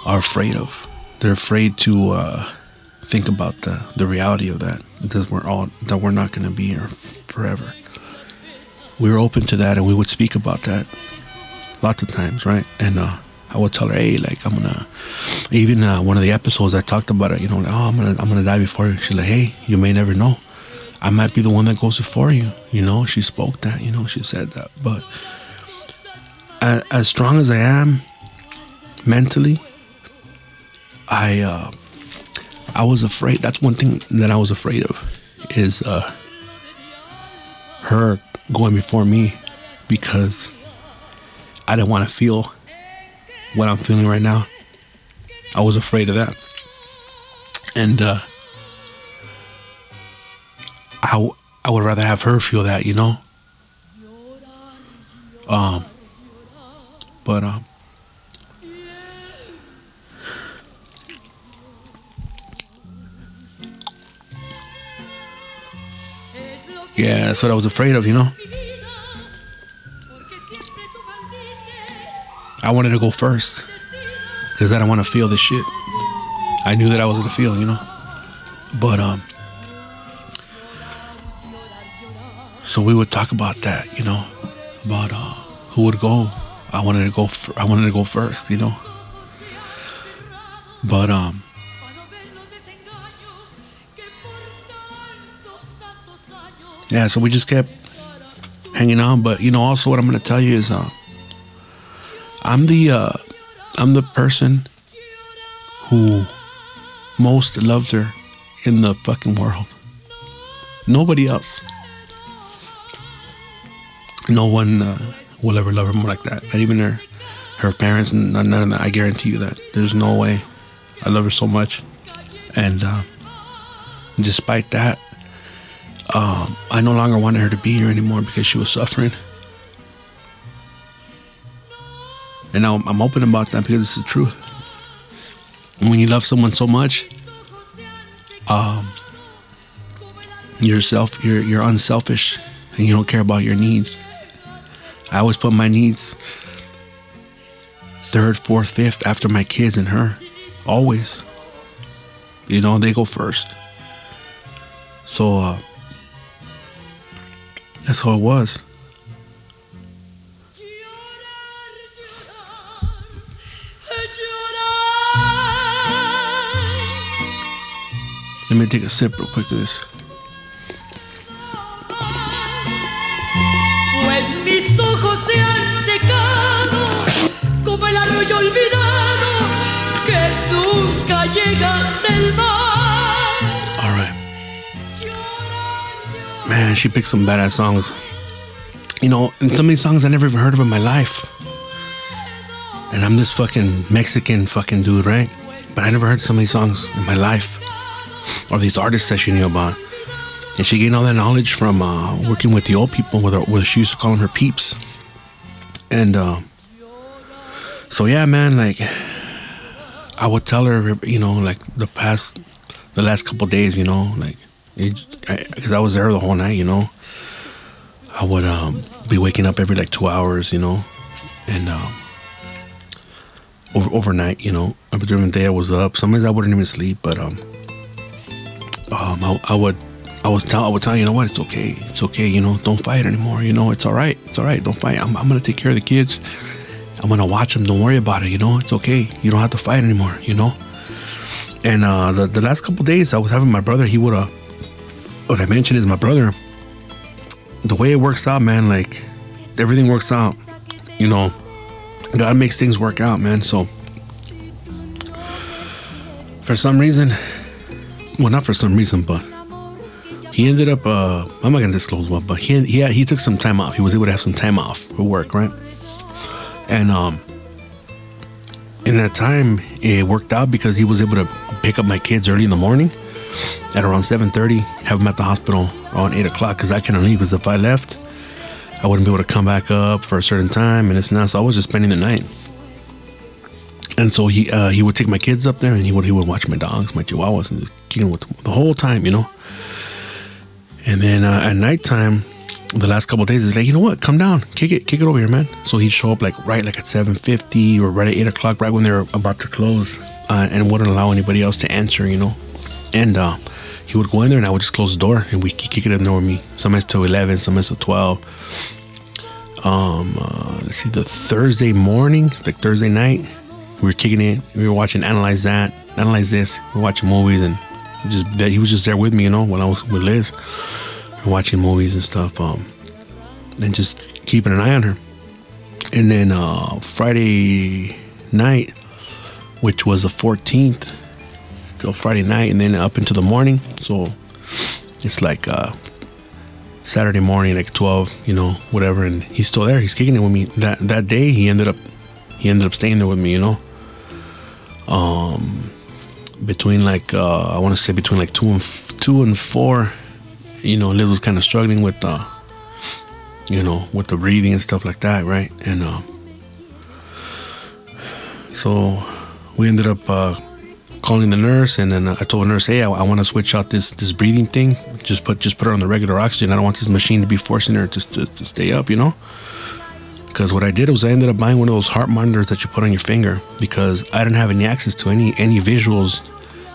are afraid of. They're afraid to uh, think about the, the reality of that. That we're all that we're not going to be here f- forever. We were open to that, and we would speak about that lots of times, right? And uh, I would tell her, hey, like I'm gonna. Even uh, one of the episodes I talked about it, you know, like, oh, I'm gonna I'm gonna die before you. She's like, hey, you may never know. I might be the one that goes before you. You know, she spoke that. You know, she said that. But as, as strong as I am mentally, I uh, I was afraid. That's one thing that I was afraid of is uh, her going before me because I didn't want to feel what I'm feeling right now. I was afraid of that, and uh, I w- I would rather have her feel that, you know. Um, but um, yeah, that's what I was afraid of, you know. I wanted to go first because I don't want to feel this shit. I knew that I was gonna feel, you know. But um, so we would talk about that, you know, about uh, who would go. I wanted to go. F- I wanted to go first, you know. But um, yeah. So we just kept hanging on. But you know, also what I'm gonna tell you is, uh, I'm the uh, I'm the person who most loved her in the fucking world. Nobody else. No one uh, will ever love her more like that. Not even her, her parents. None, none of that. I guarantee you that. There's no way. I love her so much, and uh, despite that, um, I no longer wanted her to be here anymore because she was suffering. And now I'm open about that because it's the truth. And when you love someone so much, um, you're you're you're unselfish, and you don't care about your needs. I always put my needs third, fourth, fifth after my kids and her. Always. You know, they go first. So uh, That's all it was. Let me take a sip real quick of this. Pues mis ojos se han secado como el arroyo olvidado que nunca del mar. Man, she picked some badass songs. You know, and some of these songs I never even heard of in my life. And I'm this fucking Mexican fucking dude, right? But I never heard some of these songs in my life. Or these artists that she knew about. And she gained all that knowledge from uh, working with the old people, with her, where she used to call them her peeps. And uh, so, yeah, man, like, I would tell her, you know, like the past, the last couple days, you know, like, because I, was there the whole night, you know. I would um, be waking up every like two hours, you know, and um, over overnight, you know. During the day, I was up. Sometimes I wouldn't even sleep, but um, um, I, I would, I was tell, I would tell you, you know what, it's okay, it's okay, you know, don't fight anymore, you know, it's all right, it's all right, don't fight. I'm, I'm gonna take care of the kids. I'm gonna watch them. Don't worry about it, you know, it's okay. You don't have to fight anymore, you know. And uh, the the last couple days, I was having my brother. He would uh, what I mentioned is my brother. The way it works out, man, like everything works out. You know, God makes things work out, man. So for some reason, well, not for some reason, but he ended up. Uh, I'm not gonna disclose what, but he he he took some time off. He was able to have some time off for work, right? And um, in that time, it worked out because he was able to pick up my kids early in the morning at around 7.30 have them at the hospital around 8 o'clock because i couldn't leave because if i left i wouldn't be able to come back up for a certain time and it's not so i was just spending the night. And so he uh, he would take my kids up there and he would he would watch my dogs my chihuahuas and kicking with the whole time you know? And then uh, at nighttime the last couple days is like you know what? Come down. Kick it kick it over here man. So he'd show up like right like at 7.50 or right at 8 o'clock right when they're about to close uh, and wouldn't allow anybody else to answer you know and uh, he would go in there and I would just close the door and we kick it in there with me. Sometimes till 11, sometimes till 12. Um, uh, let's see, the Thursday morning, like Thursday night, we were kicking it. We were watching Analyze That, Analyze This. We were watching movies and just that he was just there with me, you know, when I was with Liz. Watching movies and stuff. Um, and just keeping an eye on her. And then uh, Friday night, which was the 14th, till Friday night and then up into the morning. So it's like uh, Saturday morning, like 12, you know, whatever. And he's still there. He's kicking it with me. That that day, he ended up he ended up staying there with me, you know. Um, between like uh, I want to say between like two and f- two and four, you know, Liz was kind of struggling with uh, you know, with the breathing and stuff like that, right? And uh, so we ended up uh, calling the nurse, and then I told the nurse, "Hey, I, I want to switch out this this breathing thing. Just put just put her on the regular oxygen. I don't want this machine to be forcing her just to, to stay up, you know." Because what I did was I ended up buying one of those heart monitors that you put on your finger because I didn't have any access to any any visuals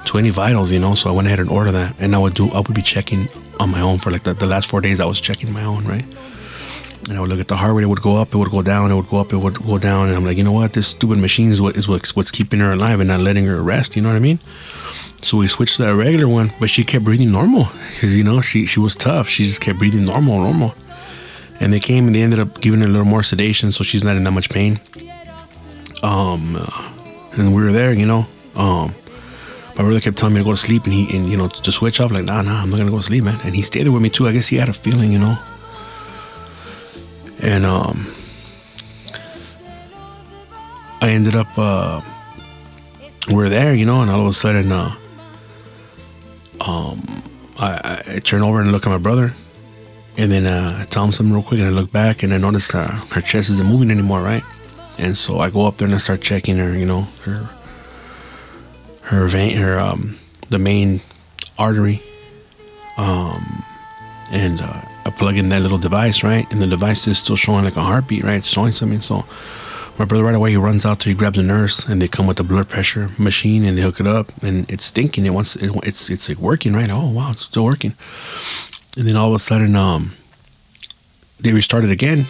to any vitals, you know. So I went ahead and ordered that, and I would do I would be checking on my own for like the, the last four days. I was checking my own, right? And I would look at the heart rate. It would go up. It would go down. It would go up. It would go down. And I'm like, you know what? This stupid machine is what is what's, what's keeping her alive and not letting her rest. You know what I mean? So we switched to that regular one, but she kept breathing normal because you know she she was tough. She just kept breathing normal, normal. And they came and they ended up giving her a little more sedation, so she's not in that much pain. Um, uh, and we were there, you know. Um, my brother kept telling me to go to sleep, and he and you know to switch off. Like, nah, nah, I'm not gonna go to sleep, man. And he stayed there with me too. I guess he had a feeling, you know. And um, I ended up uh, we're there, you know, and all of a sudden, uh, um, I, I turn over and look at my brother, and then uh, I tell him something real quick, and I look back and I notice her chest isn't moving anymore, right? And so I go up there and I start checking her, you know, her her vein, her um, the main artery, um, and uh, I plug in that little device, right? And the device is still showing like a heartbeat, right? It's showing something. So my brother right away he runs out there, he grabs a nurse, and they come with the blood pressure machine and they hook it up, and it's stinking. It wants it, it's it's like working, right? Oh wow, it's still working. And then all of a sudden, um, they restarted again,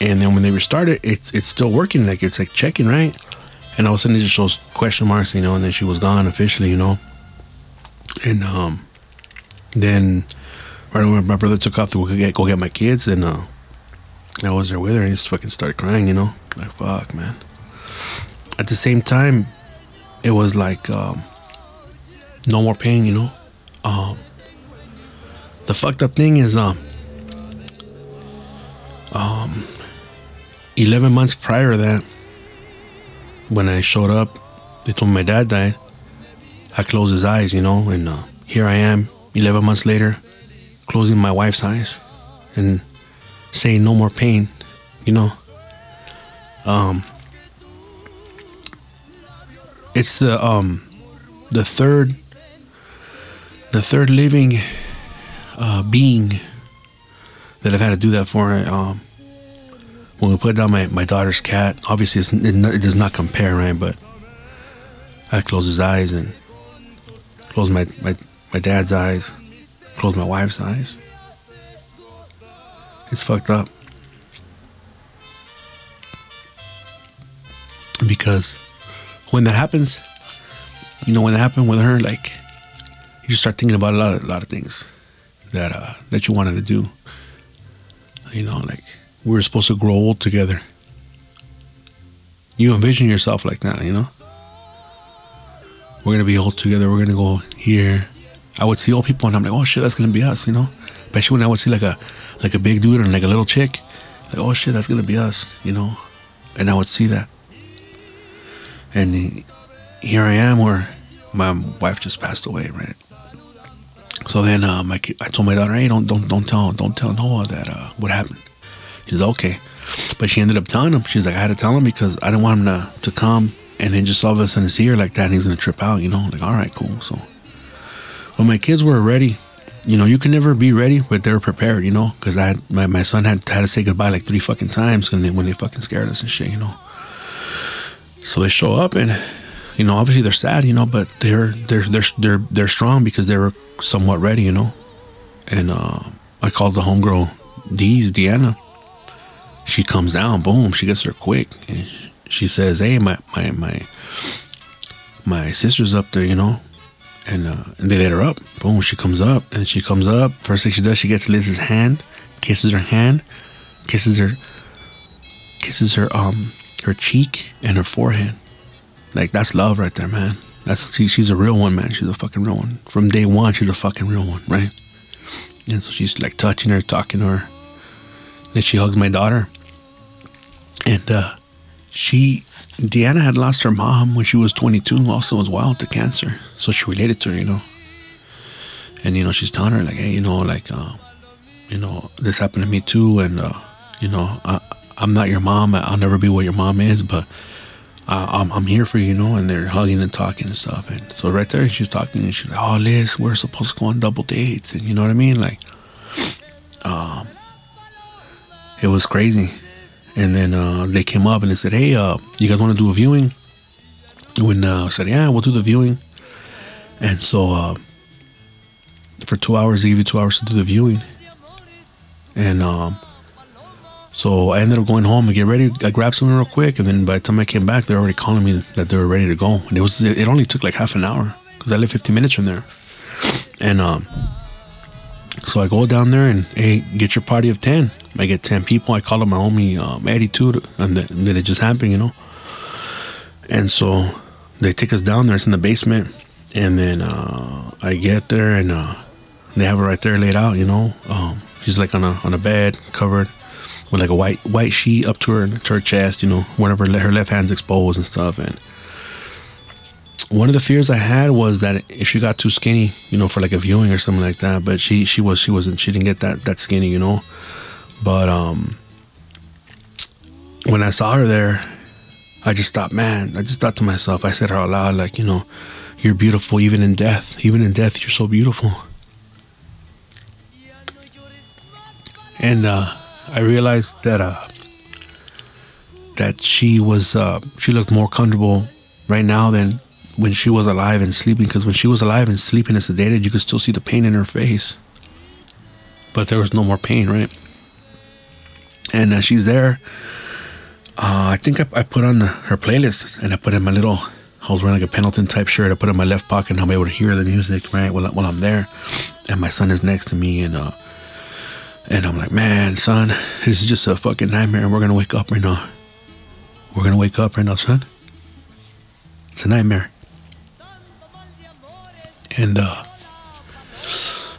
and then when they restart it, it's it's still working. Like it's like checking right, and all of a sudden it just shows question marks, you know, and then she was gone officially, you know. And um, then right when my brother took off to go get, go get my kids, and uh, I was there with her, and he just fucking started crying, you know, like fuck, man. At the same time, it was like um, no more pain, you know. Um, the fucked up thing is um, um, 11 months prior to that, when I showed up, they told me my dad died. I closed his eyes, you know, and uh, here I am, 11 months later, closing my wife's eyes and saying no more pain, you know. Um, it's the um, the third, the third living uh, being that I've had to do that for. Um, when we put down my, my daughter's cat, obviously it, it, does not compare, right? But I close his eyes and close my, my, my dad's eyes, close my wife's eyes. It's fucked up. Because when that happens, you know, when that happened with her, like, you just start thinking about a lot of, a lot of things that uh, that you wanted to do. You know, like we were supposed to grow old together. You envision yourself like that, you know? We're gonna be old together, we're gonna go here. I would see old people and I'm like, oh shit, that's gonna be us, you know? Especially when I would see like a like a big dude and like a little chick, like, oh shit, that's gonna be us, you know? And I would see that. And here I am where my wife just passed away, right? So then um, I, I told my daughter, hey, don't don't don't tell don't tell Noah that uh, what happened. He's okay. But she ended up telling him. She's like, I had to tell him because I didn't want him to, to come and then just all of a sudden see her like that and he's gonna trip out, you know? Like, all right, cool. So when my kids were ready, you know, you can never be ready, but they were prepared, you know, because I had my, my son had had to say goodbye like three fucking times when they when they fucking scared us and shit, you know. So they show up and you know, obviously they're sad, you know, but they're they're they're they're they're strong because they were somewhat ready, you know. And uh, I called the homegirl Dee's Deanna, she comes down, boom, she gets there quick. And she says, "Hey, my my my my sister's up there, you know." And, uh, and they let her up. Boom, she comes up, and she comes up. First thing she does, she gets Liz's hand, kisses her hand, kisses her, kisses her um her cheek and her forehead. Like that's love right there, man. That's she, she's a real one, man. She's a fucking real one. From day one, she's a fucking real one, right? And so she's like touching her, talking to her. Then she hugs my daughter. And uh, she, Deanna had lost her mom when she was 22, also as well to cancer. So she related to her, you know. And, you know, she's telling her, like, hey, you know, like, uh, you know, this happened to me too. And, uh, you know, I, I'm not your mom. I'll never be what your mom is, but uh, I'm, I'm here for you, you know. And they're hugging and talking and stuff. And so right there, she's talking and she's like, oh, Liz, we're supposed to go on double dates. And you know what I mean? Like, um, it was crazy. And then uh, they came up and they said, "Hey, uh, you guys want to do a viewing?" When uh, I said, "Yeah, we'll do the viewing," and so uh, for two hours they give you two hours to do the viewing, and um, so I ended up going home and get ready. I grabbed something real quick, and then by the time I came back, they're already calling me that they were ready to go. And it was it only took like half an hour because I live 15 minutes from there, and um, so I go down there and hey, get your party of ten. I get ten people. I call up my homie um, Eddie too, and then, it just happened, you know. And so they take us down there. It's in the basement, and then uh, I get there and uh, they have it right there laid out, you know. Um, she's like on a on a bed covered with like a white white sheet up to her to her chest, you know, whenever her left hand's exposed and stuff, and one of the fears I had was that if she got too skinny, you know, for like a viewing or something like that. But she she was she wasn't she didn't get that that skinny, you know. But um, when I saw her there, I just thought, man, I just thought to myself, I said her out loud, like, you know, you're beautiful even in death. Even in death, you're so beautiful. And uh, I realized that uh, that she was uh, she looked more comfortable right now than when she was alive and sleeping because when she was alive and sleeping and sedated you could still see the pain in her face but there was no more pain right and uh, she's there. Uh, I think I, I put on her playlist and I put in my little. I was wearing like a Pendleton type shirt. I put in my left pocket and I'm able to hear the music right while, while I'm there. And my son is next to me and uh, and I'm like, man, son, this is just a fucking nightmare. And we're gonna wake up right now. We're gonna wake up right now, son. It's a nightmare. And uh,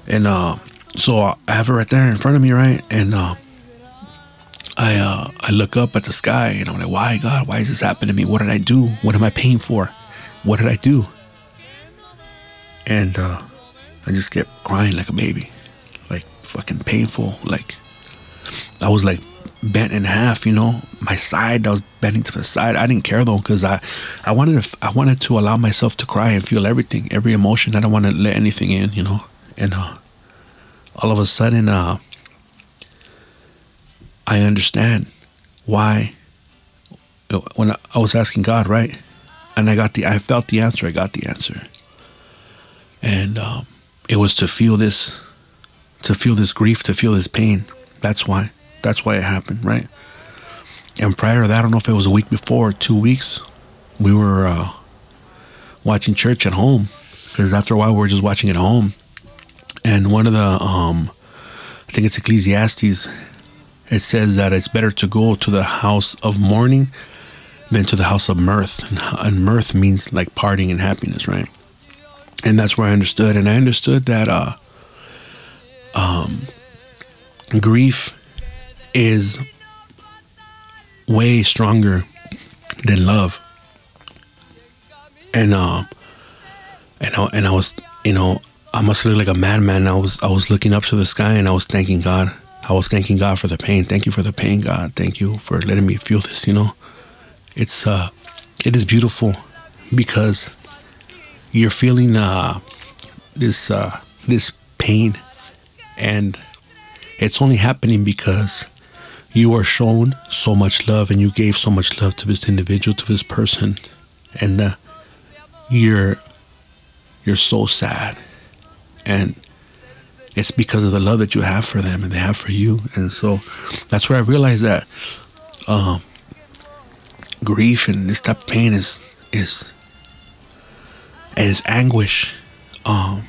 and uh, so I have it right there in front of me, right? And uh, I uh, I look up at the sky and I'm like, why God? Why is this happening to me? What did I do? What am I paying for? What did I do? And uh, I just kept crying like a baby, like fucking painful. Like I was like bent in half, you know. My side, I was bending to the side. I didn't care though, cause I, I wanted to, I wanted to allow myself to cry and feel everything, every emotion. I don't want to let anything in, you know. And uh, all of a sudden, uh, I understand why. When I was asking God, right, and I got the, I felt the answer. I got the answer, and um, it was to feel this, to feel this grief, to feel this pain. That's why. That's why it happened, right? And prior to that, I don't know if it was a week before, two weeks, we were uh, watching church at home because after a while we were just watching at home, and one of the, um, I think it's Ecclesiastes it says that it's better to go to the house of mourning than to the house of mirth. And, and mirth means like partying and happiness, right? And that's where I understood. And I understood that uh, um, grief is way stronger than love. And uh, and I, and I was, you know, I must look like a madman. I was I was looking up to the sky and I was thanking God I was thanking God for the pain. Thank you for the pain, God. Thank you for letting me feel this, you know. It's uh it is beautiful because you're feeling uh this uh this pain and it's only happening because you are shown so much love and you gave so much love to this individual to this person and uh, you're you're so sad and it's because of the love that you have for them and they have for you. And so that's where I realized that um, grief and this type of pain is is and is anguish. Um,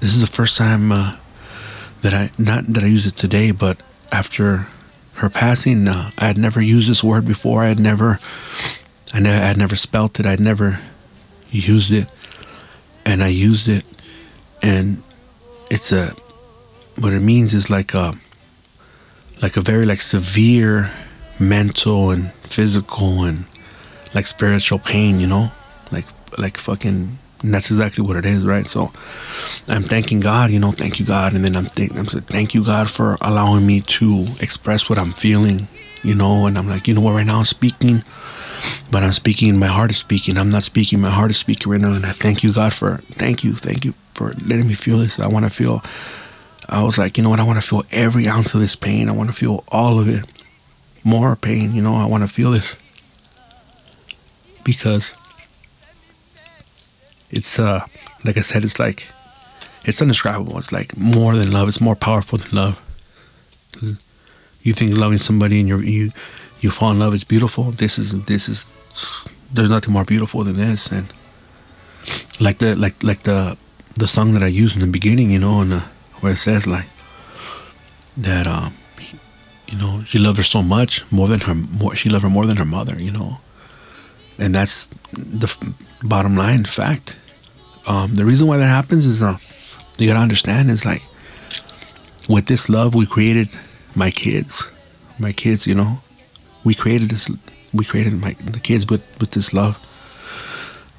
this is the first time uh, that I not that I use it today, but after her passing, uh, I had never used this word before. I had never, I, ne- I had never spelt it. I had never used it, and I used it, and it's a what it means is like a like a very like severe mental and physical and like spiritual pain, you know, like like fucking. That's exactly what it is, right? So I'm thanking God, you know, thank you God, and then I'm I'm saying thank you God for allowing me to express what I'm feeling, you know, and I'm like, you know what, right now I'm speaking, but I'm speaking, my heart is speaking. I'm not speaking, my heart is speaking right now, and I thank you God for thank you, thank you for letting me feel this. I want to feel. I was like, you know what? I want to feel every ounce of this pain. I want to feel all of it. More pain, you know. I want to feel this because it's uh, like I said, it's like it's indescribable. It's like more than love. It's more powerful than love. You think loving somebody and you you you fall in love is beautiful. This is this is there's nothing more beautiful than this. And like the like like the the song that I used in the beginning, you know, and uh, where it says like that, um, you know, she loved her so much more than her, more she loved her more than her mother, you know, and that's the f- bottom line fact. Um, the reason why that happens is, uh, you gotta understand is like, with this love we created my kids, my kids, you know, we created this, we created my the kids with with this love.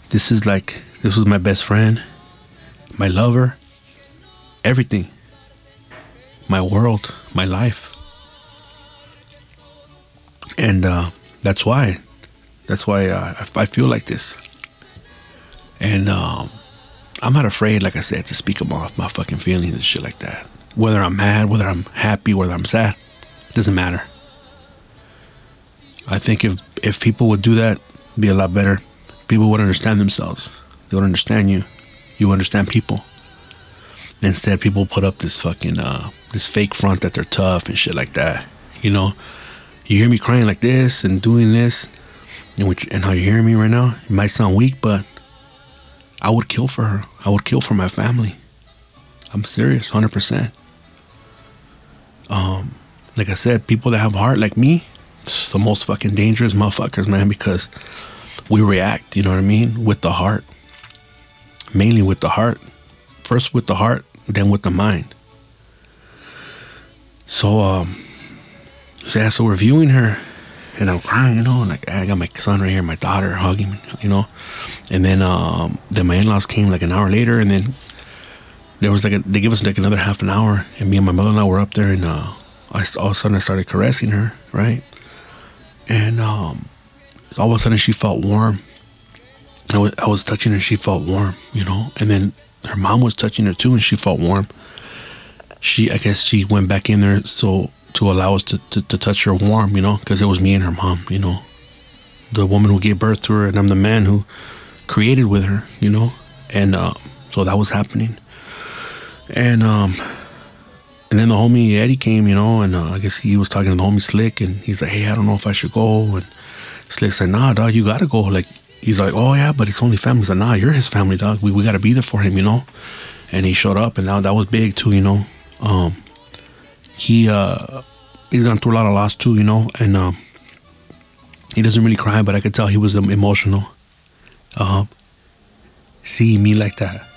This is like this was my best friend my lover, everything, my world, my life. And uh, that's why, that's why uh, I, I, feel like this. And um, I'm not afraid, like I said, to speak about my fucking feelings and shit like that. Whether I'm mad, whether I'm happy, whether I'm sad, it doesn't matter. I think if if people would do that, be a lot better. People would understand themselves. They would understand you you understand people. Instead, people put up this fucking uh, this fake front that they're tough and shit like that. You know, you hear me crying like this and doing this, and which and how you're hearing me right now, it might sound weak, but I would kill for her. I would kill for my family. I'm serious, hundred percent. Um, like I said, people that have heart like me, it's the most fucking dangerous motherfuckers, man, because we react. You know what I mean? With the heart, mainly with the heart. First with the heart, then with the mind. So, um, so yeah, so we're viewing her, and I'm crying, you know, and like I got my son right here, my daughter hugging me, you know, and then um, then my in-laws came like an hour later, and then there was like a, they give us like another half an hour, and me and my mother-in-law were up there, and uh, I all of a sudden I started caressing her, right, and um, all of a sudden she felt warm. I was, I was touching her, she felt warm, you know, and then her mom was touching her too, and she felt warm. She, I guess, she went back in there so to allow us to, to, to touch her warm, you know, because it was me and her mom, you know, the woman who gave birth to her, and I'm the man who created with her, you know, and uh, so that was happening, and um, and then the homie Eddie came, you know, and uh, I guess he was talking to the homie Slick, and he's like, hey, I don't know if I should go, and Slick said, nah, dog, you gotta go, like. He's like, oh yeah, but it's only family. He's like, nah, you're his family, dog. We, we got to be there for him, you know. And he showed up, and now that was big too, you know. Um, he uh, he's gone through a lot of loss too, you know, and um, he doesn't really cry, but I could tell he was um, emotional. Uh, seeing me like that.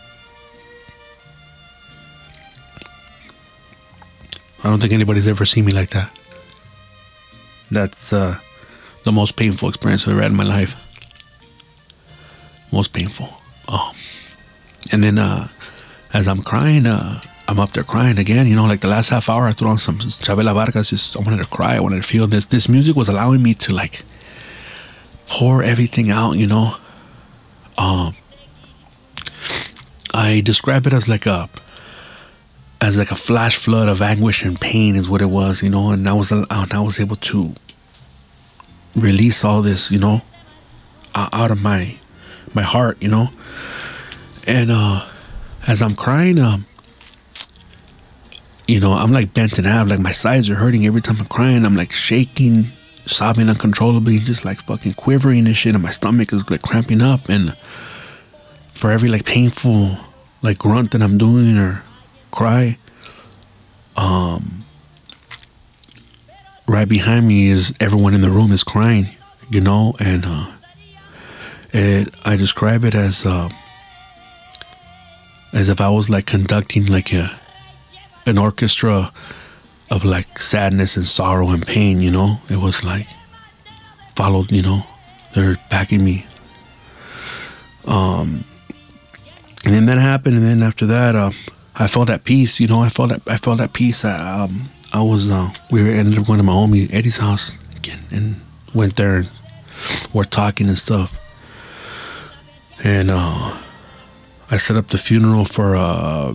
I don't think anybody's ever seen me like that. That's uh, the most painful experience I've ever had in my life. Most painful. Um, and then uh, as I'm crying, uh, I'm up there crying again. You know, like the last half hour, I threw on some Chavela Vargas. Just I wanted to cry. I wanted to feel this. This music was allowing me to like pour everything out. You know, um, I describe it as like a as like a flash flood of anguish and pain is what it was. You know, and I was and I was able to release all this. You know, out of my my heart. You know, and uh, as I'm crying, um you know, I'm like bent in half. Like my sides are hurting every time I'm crying. I'm like shaking, sobbing uncontrollably, just like fucking quivering and shit. And my stomach is like cramping up. And for every like painful like grunt that I'm doing or cry, um, right behind me is everyone in the room is crying, you know, and uh, it I describe it as uh, as if I was like conducting like a an orchestra of like sadness and sorrow and pain, you know? It was like followed, you know, they're backing me. Um and then that happened and then after that uh, I felt at peace, you know, I felt that I felt at peace. I, um I was uh we ended up going to my homie Eddie's house again and went there and we're talking and stuff. And uh I set up the funeral for uh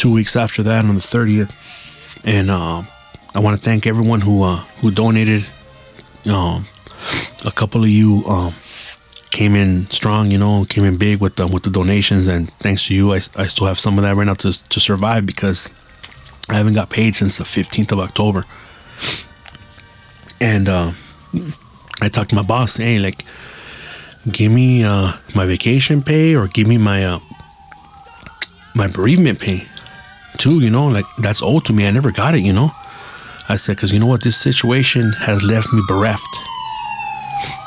two weeks after that on the 30th. And uh, I want to thank everyone who uh, who donated. Um, a couple of you um, came in strong, you know, came in big with the, with the donations, and thanks to you, I, I still have some of that right now to to survive because I haven't got paid since the 15th of October. And uh, I talked to my boss, hey, like, give me uh, my vacation pay or give me my uh, my bereavement pay too, you know, like that's owed to me. I never got it, you know. I said, because you know what, this situation has left me bereft,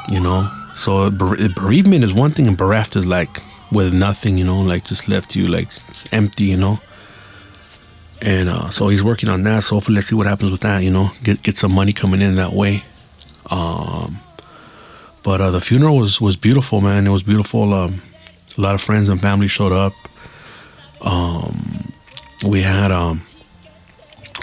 you know. So bereavement is one thing, and bereft is like with nothing, you know, like just left you like empty, you know. And uh, so he's working on that. So hopefully, let's see what happens with that, you know, get get some money coming in that way. Um, but uh, the funeral was was beautiful, man. It was beautiful. Um, a lot of friends and family showed up. Um, we had um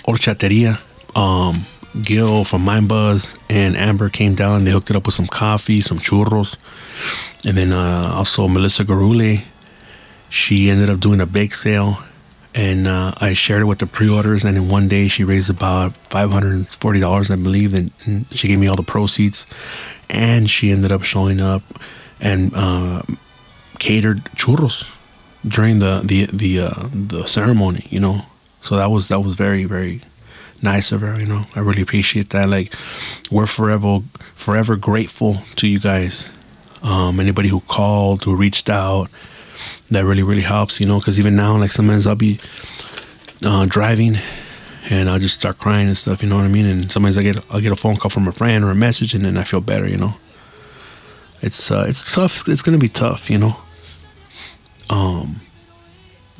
horchateria. Um, Gil from Mind Buzz and Amber came down. They hooked it up with some coffee, some churros, and then uh, also Melissa Garule. She ended up doing a bake sale, and uh, I shared it with the pre-orders. And in one day, she raised about five hundred and forty dollars, I believe, and, and, she gave me all the proceeds. And she ended up showing up and uh, catered churros during the the the uh, the ceremony, you know. So that was that was very very nice of her. You know, I really appreciate that. Like, we're forever, forever grateful to you guys. Um, anybody who called, who reached out, that really, really helps. You know, because even now, like sometimes I'll be uh, driving and I'll just start crying and stuff. You know what I mean? And sometimes I get I'll get a phone call from a friend or a message, and then I feel better. You know, it's uh, it's tough. It's gonna be tough. You know. Um,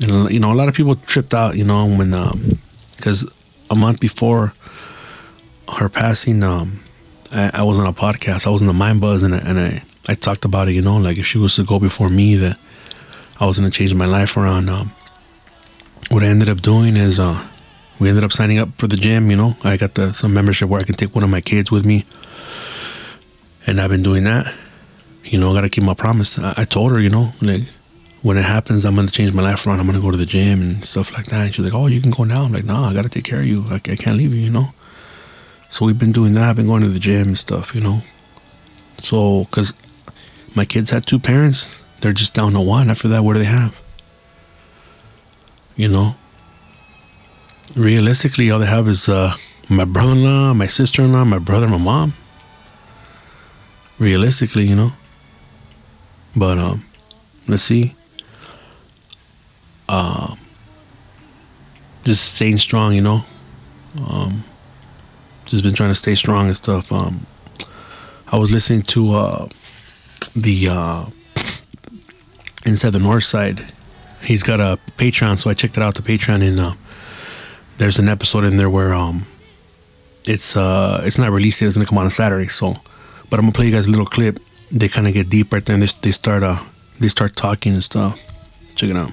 and you know, a lot of people tripped out. You know, when um, because a month before her passing, um, I, I was on a podcast. I was in the Mind Buzz, and I, and I I talked about it. You know, like if she was to go before me, that I was gonna change my life around. Um, what I ended up doing is uh, we ended up signing up for the gym. You know, I got the some membership where I can take one of my kids with me, and I've been doing that. You know, I got to keep my promise. I, I told her, you know, like when it happens, I'm gonna change my life around. I'm gonna go to the gym and stuff like that. And she's like, "Oh, you can go now." I'm like, "Nah, I gotta take care of you. I, I can't leave you," you know. So we've been doing that. I've been going to the gym and stuff, you know. So, cause my kids had two parents, they're just down to one. After that, what do they have? You know. Realistically, all they have is uh, my brother-in-law, my sister-in-law, my brother, my mom. Realistically, you know. But um, let's see. Um, just staying strong, you know. Um, just been trying to stay strong and stuff. Um, I was listening to uh, the uh, inside the north side. He's got a Patreon, so I checked it out to Patreon, and uh, there's an episode in there where um, it's uh, it's not released yet. It's gonna come out on Saturday. So, but I'm gonna play you guys a little clip. They kind of get deep right there, and they, they start uh, they start talking and stuff. Check it out.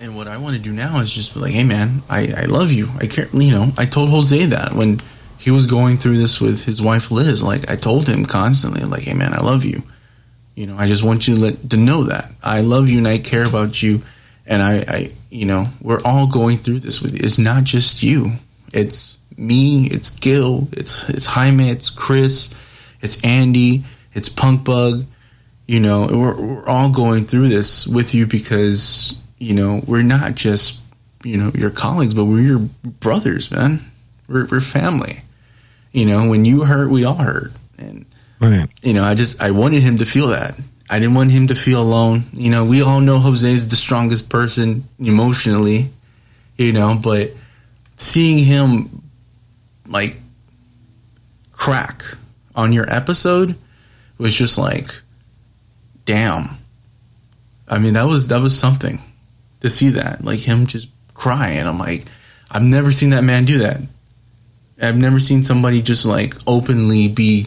And what I want to do now is just be like, hey man, I, I love you. I care. You know, I told Jose that when he was going through this with his wife Liz. Like I told him constantly, like, hey man, I love you. You know, I just want you to let to know that I love you and I care about you. And I, I, you know, we're all going through this with you. It's not just you. It's me. It's Gil. It's it's Jaime. It's Chris. It's Andy. It's Punk Bug. You know, we're we're all going through this with you because you know we're not just you know your colleagues, but we're your brothers, man. We're we're family. You know, when you hurt, we all hurt, and Right. you know, I just I wanted him to feel that. I didn't want him to feel alone. You know, we all know Jose is the strongest person emotionally, you know, but seeing him like crack on your episode was just like damn. I mean, that was that was something to see that. Like him just crying. I'm like I've never seen that man do that. I've never seen somebody just like openly be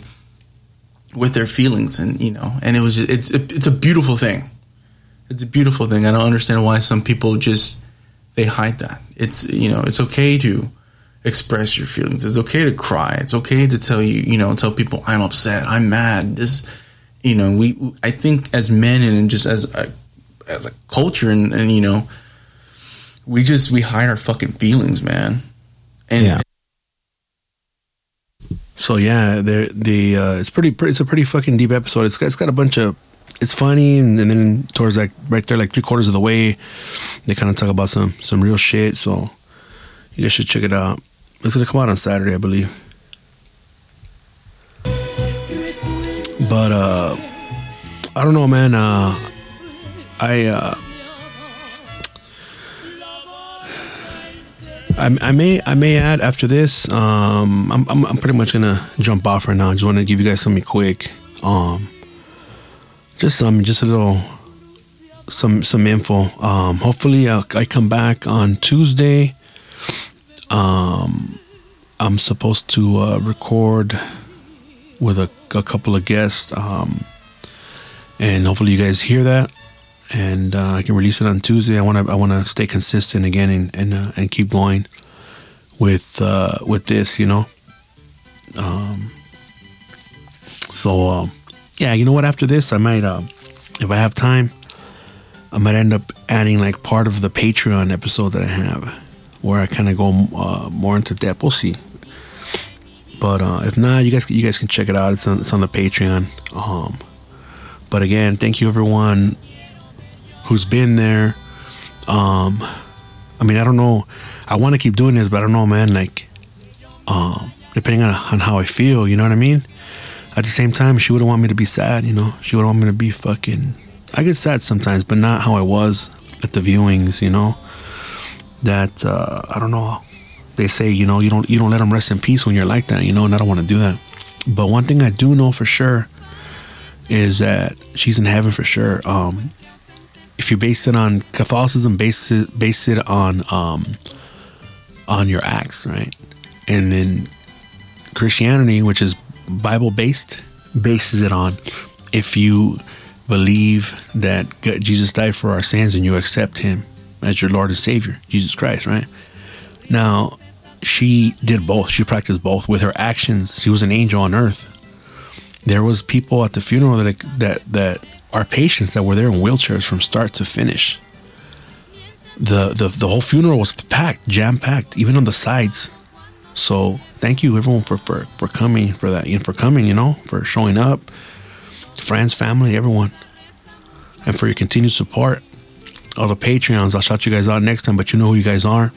with their feelings and you know and it was just, it's it's a beautiful thing it's a beautiful thing i don't understand why some people just they hide that it's you know it's okay to express your feelings it's okay to cry it's okay to tell you you know tell people i'm upset i'm mad this you know we i think as men and just as a, as a culture and, and you know we just we hide our fucking feelings man and Yeah. So yeah, there the uh, it's pretty, it's a pretty fucking deep episode. It's got, it's got a bunch of it's funny and, and then towards like right there like three quarters of the way, they kind of talk about some some real shit. So you guys should check it out. It's gonna come out on Saturday, I believe. But uh, I don't know, man. Uh, I uh, I, I may I may add after this. Um, I'm, I'm I'm pretty much gonna jump off right now. I just want to give you guys something quick. Um, just some just a little some some info. Um, hopefully I, I come back on Tuesday. Um, I'm supposed to uh, record with a, a couple of guests. Um, and hopefully you guys hear that and uh, I can release it on Tuesday. I want to I want to stay consistent again and and, uh, and keep going with uh, with this, you know. Um, so um, yeah, you know what? After this, I might uh, if I have time, I might end up adding like part of the Patreon episode that I have, where I kind of go uh, more into depth. We'll see. But uh, if not, you guys you guys can check it out. It's on, it's on the Patreon. Um, but again, thank you everyone who's been there. Um, I mean, I don't know. I want to keep doing this, but I don't know, man. Like, um, depending on on how I feel, you know what I mean. At the same time, she wouldn't want me to be sad, you know. She wouldn't want me to be fucking. I get sad sometimes, but not how I was at the viewings, you know. That uh, I don't know. They say, you know, you don't you don't let them rest in peace when you're like that, you know. And I don't want to do that. But one thing I do know for sure is that she's in heaven for sure. Um, if you base it on Catholicism, base it base it on um, on your acts, right? And then Christianity, which is Bible based, bases it on if you believe that Jesus died for our sins and you accept Him as your Lord and Savior, Jesus Christ, right? Now, she did both. She practiced both with her actions. She was an angel on earth. There was people at the funeral that that that are patients that were there in wheelchairs from start to finish. The the the whole funeral was packed, jam packed, even on the sides. So thank you everyone for, for, for coming for that and for coming, you know, for showing up. Friends, family, everyone. And for your continued support. All the Patreons. I'll shout you guys out next time, but you know who you guys are.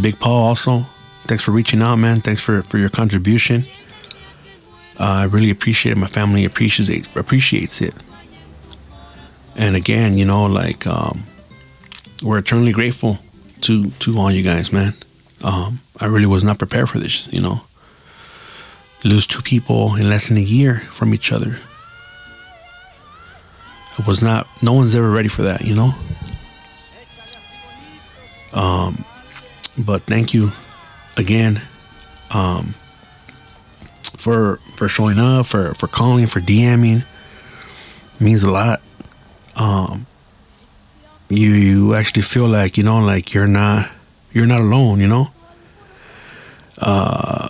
Big Paul also. Thanks for reaching out, man. Thanks for, for your contribution. Uh, I really appreciate it. My family appreciates appreciates it. And again, you know, like um, we're eternally grateful to to all you guys, man um, I really was not prepared for this, you know. Lose two people in less than a year from each other. I was not, no one's ever ready for that, you know. Um, but thank you again um, for for showing up, for for calling, for DMing. It means a lot. Um, you you actually feel like you know, like you're not you're not alone, you know. Uh,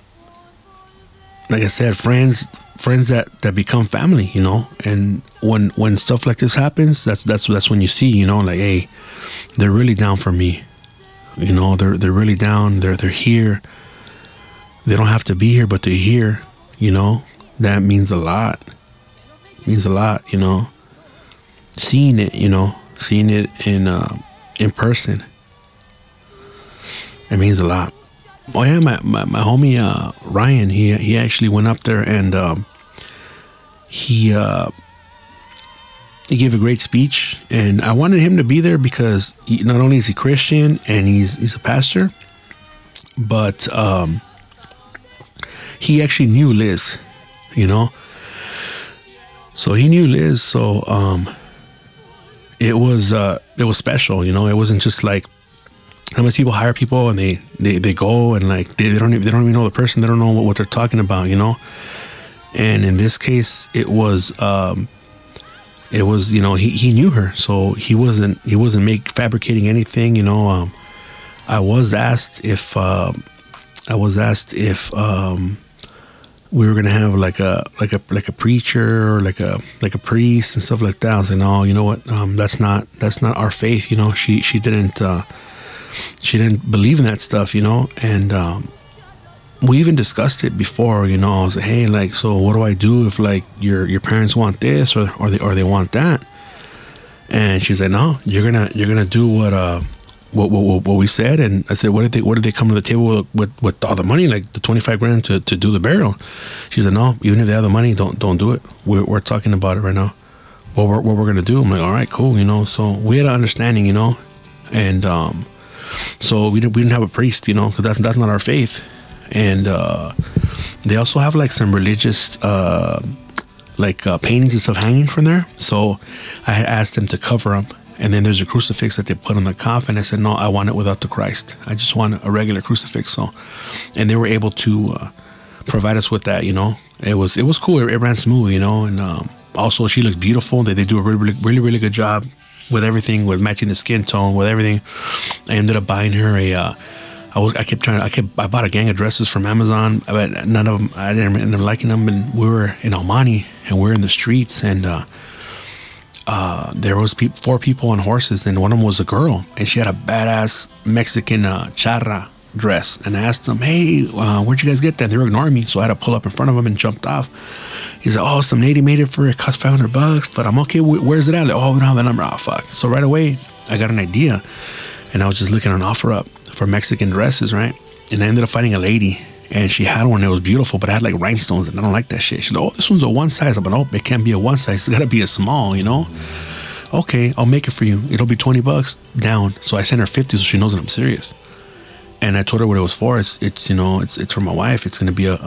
like I said, friends, friends that that become family, you know. And when when stuff like this happens, that's that's that's when you see, you know, like, hey, they're really down for me. You know, they're they're really down. They're they're here. They don't have to be here, but they're here. You know, that means a lot. means a lot, you know. Seeing it, you know, seeing it in uh, in person it means a lot. Oh yeah, my my, my homie uh, Ryan, he he actually went up there and um, he uh, he gave a great speech, and I wanted him to be there because he, not only is he Christian and he's he's a pastor, but um, he actually knew Liz, you know. So he knew Liz, so um, it was uh, it was special, you know. It wasn't just like how many people hire people and they, they, they go and like they, they don't even, they don't even know the person they don't know what, what they're talking about you know and in this case it was um it was you know he, he knew her so he wasn't he wasn't make fabricating anything you know um i was asked if um i was asked if um we were gonna have like a like a like a preacher or like a like a priest and stuff like that. I was like, no, you know what? Um, that's not that's not our faith. You know, she she didn't uh, she didn't believe in that stuff, you know, and um, we even discussed it before, you know. I was like, hey, like, so what do I do if like your your parents want this or or they or they want that? And she's like, no, you're gonna you're gonna do what uh what what, what we said. And I said, what did they what did they come to the table with with, with all the money, like the twenty five grand to, to do the burial? She said, no, even if they have the money, don't don't do it. We're we're talking about it right now. What we're what we're gonna do? I'm like, all right, cool, you know. So we had an understanding, you know, and um so we didn't we didn't have a priest, you know, because that's that's not our faith. And uh, they also have like some religious uh, like uh, paintings and stuff hanging from there. So I asked them to cover them. And then there's a crucifix that they put on the coffin. I said, no, I want it without the Christ. I just want a regular crucifix. So, and they were able to uh, provide us with that. You know, it was it was cool. It, it ran smooth. You know, and um, also she looked beautiful. They they do a really really really, really good job with everything, with matching the skin tone, with everything. I ended up buying her a. Uh, I, was, I kept trying. I kept. I bought a gang of dresses from Amazon, but none of them. I didn't end up liking them. And we were in Almani, and we are in the streets, and uh, uh, there was pe- four people on horses, and one of them was a girl, and she had a badass Mexican uh, charra dress. And I asked them, "Hey, uh, where'd you guys get that?" They were ignoring me, so I had to pull up in front of them and jumped off. He's like, "Oh, some lady made it for it. Cost five hundred bucks, but I'm okay. Wh- Where's it at?" Like, oh, we don't have the number. Oh, fuck. So right away, I got an idea. and I was just looking on OfferUp for Mexican dresses, right? And I ended up finding a lady, and she had one that was beautiful, but it had like rhinestones, and I don't like that shit. She's like, "Oh, this one's a one size," I'm like, no, it can't be a one size. It's gotta be a small, you know. Okay, I'll make it for you. It'll be twenty bucks down. So I sent her fifty, so she knows that I'm serious. And I told her what it was for. It's, it's you know, it's, it's for my wife. It's gonna be a,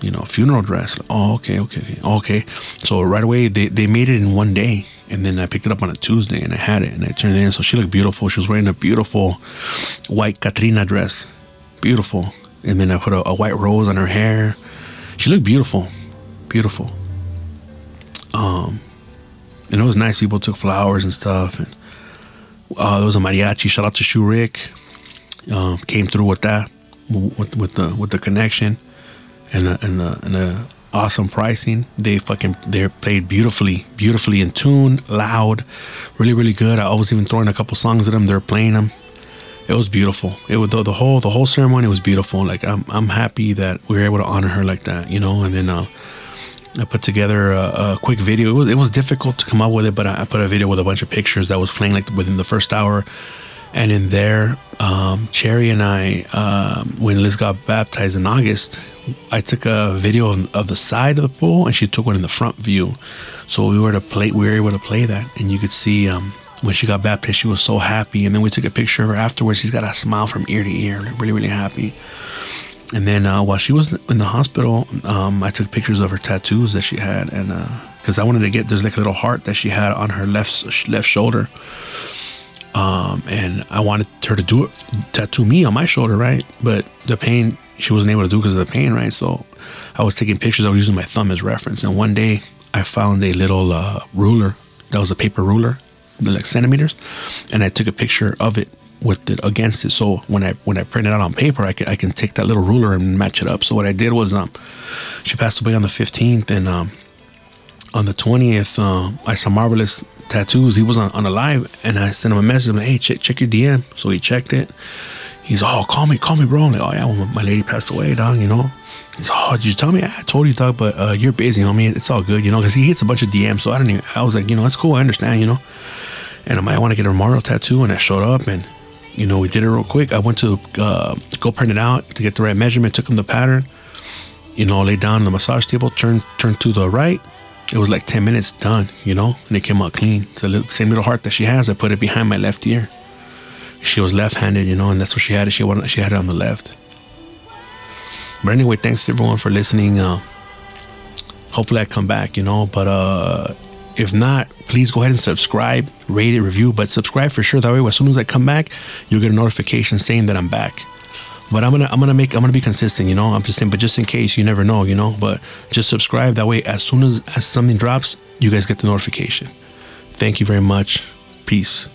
you know, funeral dress. Like, oh, okay, okay, okay, okay. So right away, they, they made it in one day, and then I picked it up on a Tuesday, and I had it, and I turned it in. So she looked beautiful. She was wearing a beautiful white Katrina dress, beautiful. And then I put a, a white rose on her hair. She looked beautiful, beautiful. Um, and it was nice. People took flowers and stuff, and uh, there was a mariachi. Shout out to Shoe Rick um, came through with that, with, with the with the connection, and the and the and the awesome pricing. They fucking they played beautifully, beautifully in tune, loud, really really good. I was even throwing a couple songs at them. They're playing them. It was beautiful. It was the, the whole the whole ceremony was beautiful. Like I'm I'm happy that we were able to honor her like that, you know. And then uh, I put together a, a quick video. It was it was difficult to come up with it, but I, I put a video with a bunch of pictures that was playing like within the first hour and in there, um, Cherry and I, um, when Liz got baptized in August, I took a video of, of, the side of the pool, and she took one in the front view. So we were to play, we were able to play that, and you could see um, when she got baptized, she was so happy. And then we took a picture of her afterwards. She's got a smile from ear to ear, really, really happy. And then uh, while she was in the hospital, um, I took pictures of her tattoos that she had, and because uh, I wanted to get there's like a little heart that she had on her left left shoulder um, and I wanted her to do it, tattoo me on my shoulder, right? But the pain, she wasn't able to do because of the pain, right? So I was taking pictures. I was using my thumb as reference. And one day I found a little uh, ruler that was a paper ruler, like centimeters, and I took a picture of it with it against it. So when I when I print it out on paper, I can I can take that little ruler and match it up. So what I did was um, she passed away on the fifteenth, and um, on the 20th, uh, I saw Marvelous Tattoos. He was on, on a live, and I sent him a message. I'm like, hey, check, check your DM. So he checked it. He's, oh, call me, call me, bro. I'm like, oh, yeah, well, my lady passed away, dog, you know. He's, oh, did you tell me? I told you, dog, but uh, you're busy, homie. It's all good, you know, because he hits a bunch of DMs. So I don't even, I was like, you know, that's cool. I understand, you know. And I might want to get a Mario tattoo. And I showed up, and, you know, we did it real quick. I went to uh, go print it out to get the right measurement, took him the pattern, you know, laid down on the massage table, turned, turned to the right it was like 10 minutes done, you know, and it came out clean. The same little heart that she has, I put it behind my left ear. She was left handed, you know, and that's what she had. She, wanted, she had it on the left. But anyway, thanks everyone for listening. Uh, hopefully, I come back, you know, but uh, if not, please go ahead and subscribe, rate it, review, but subscribe for sure. That way, as soon as I come back, you'll get a notification saying that I'm back. But I'm gonna I'm gonna make I'm gonna be consistent, you know. I'm just saying, but just in case, you never know, you know. But just subscribe. That way, as soon as as something drops, you guys get the notification. Thank you very much. Peace.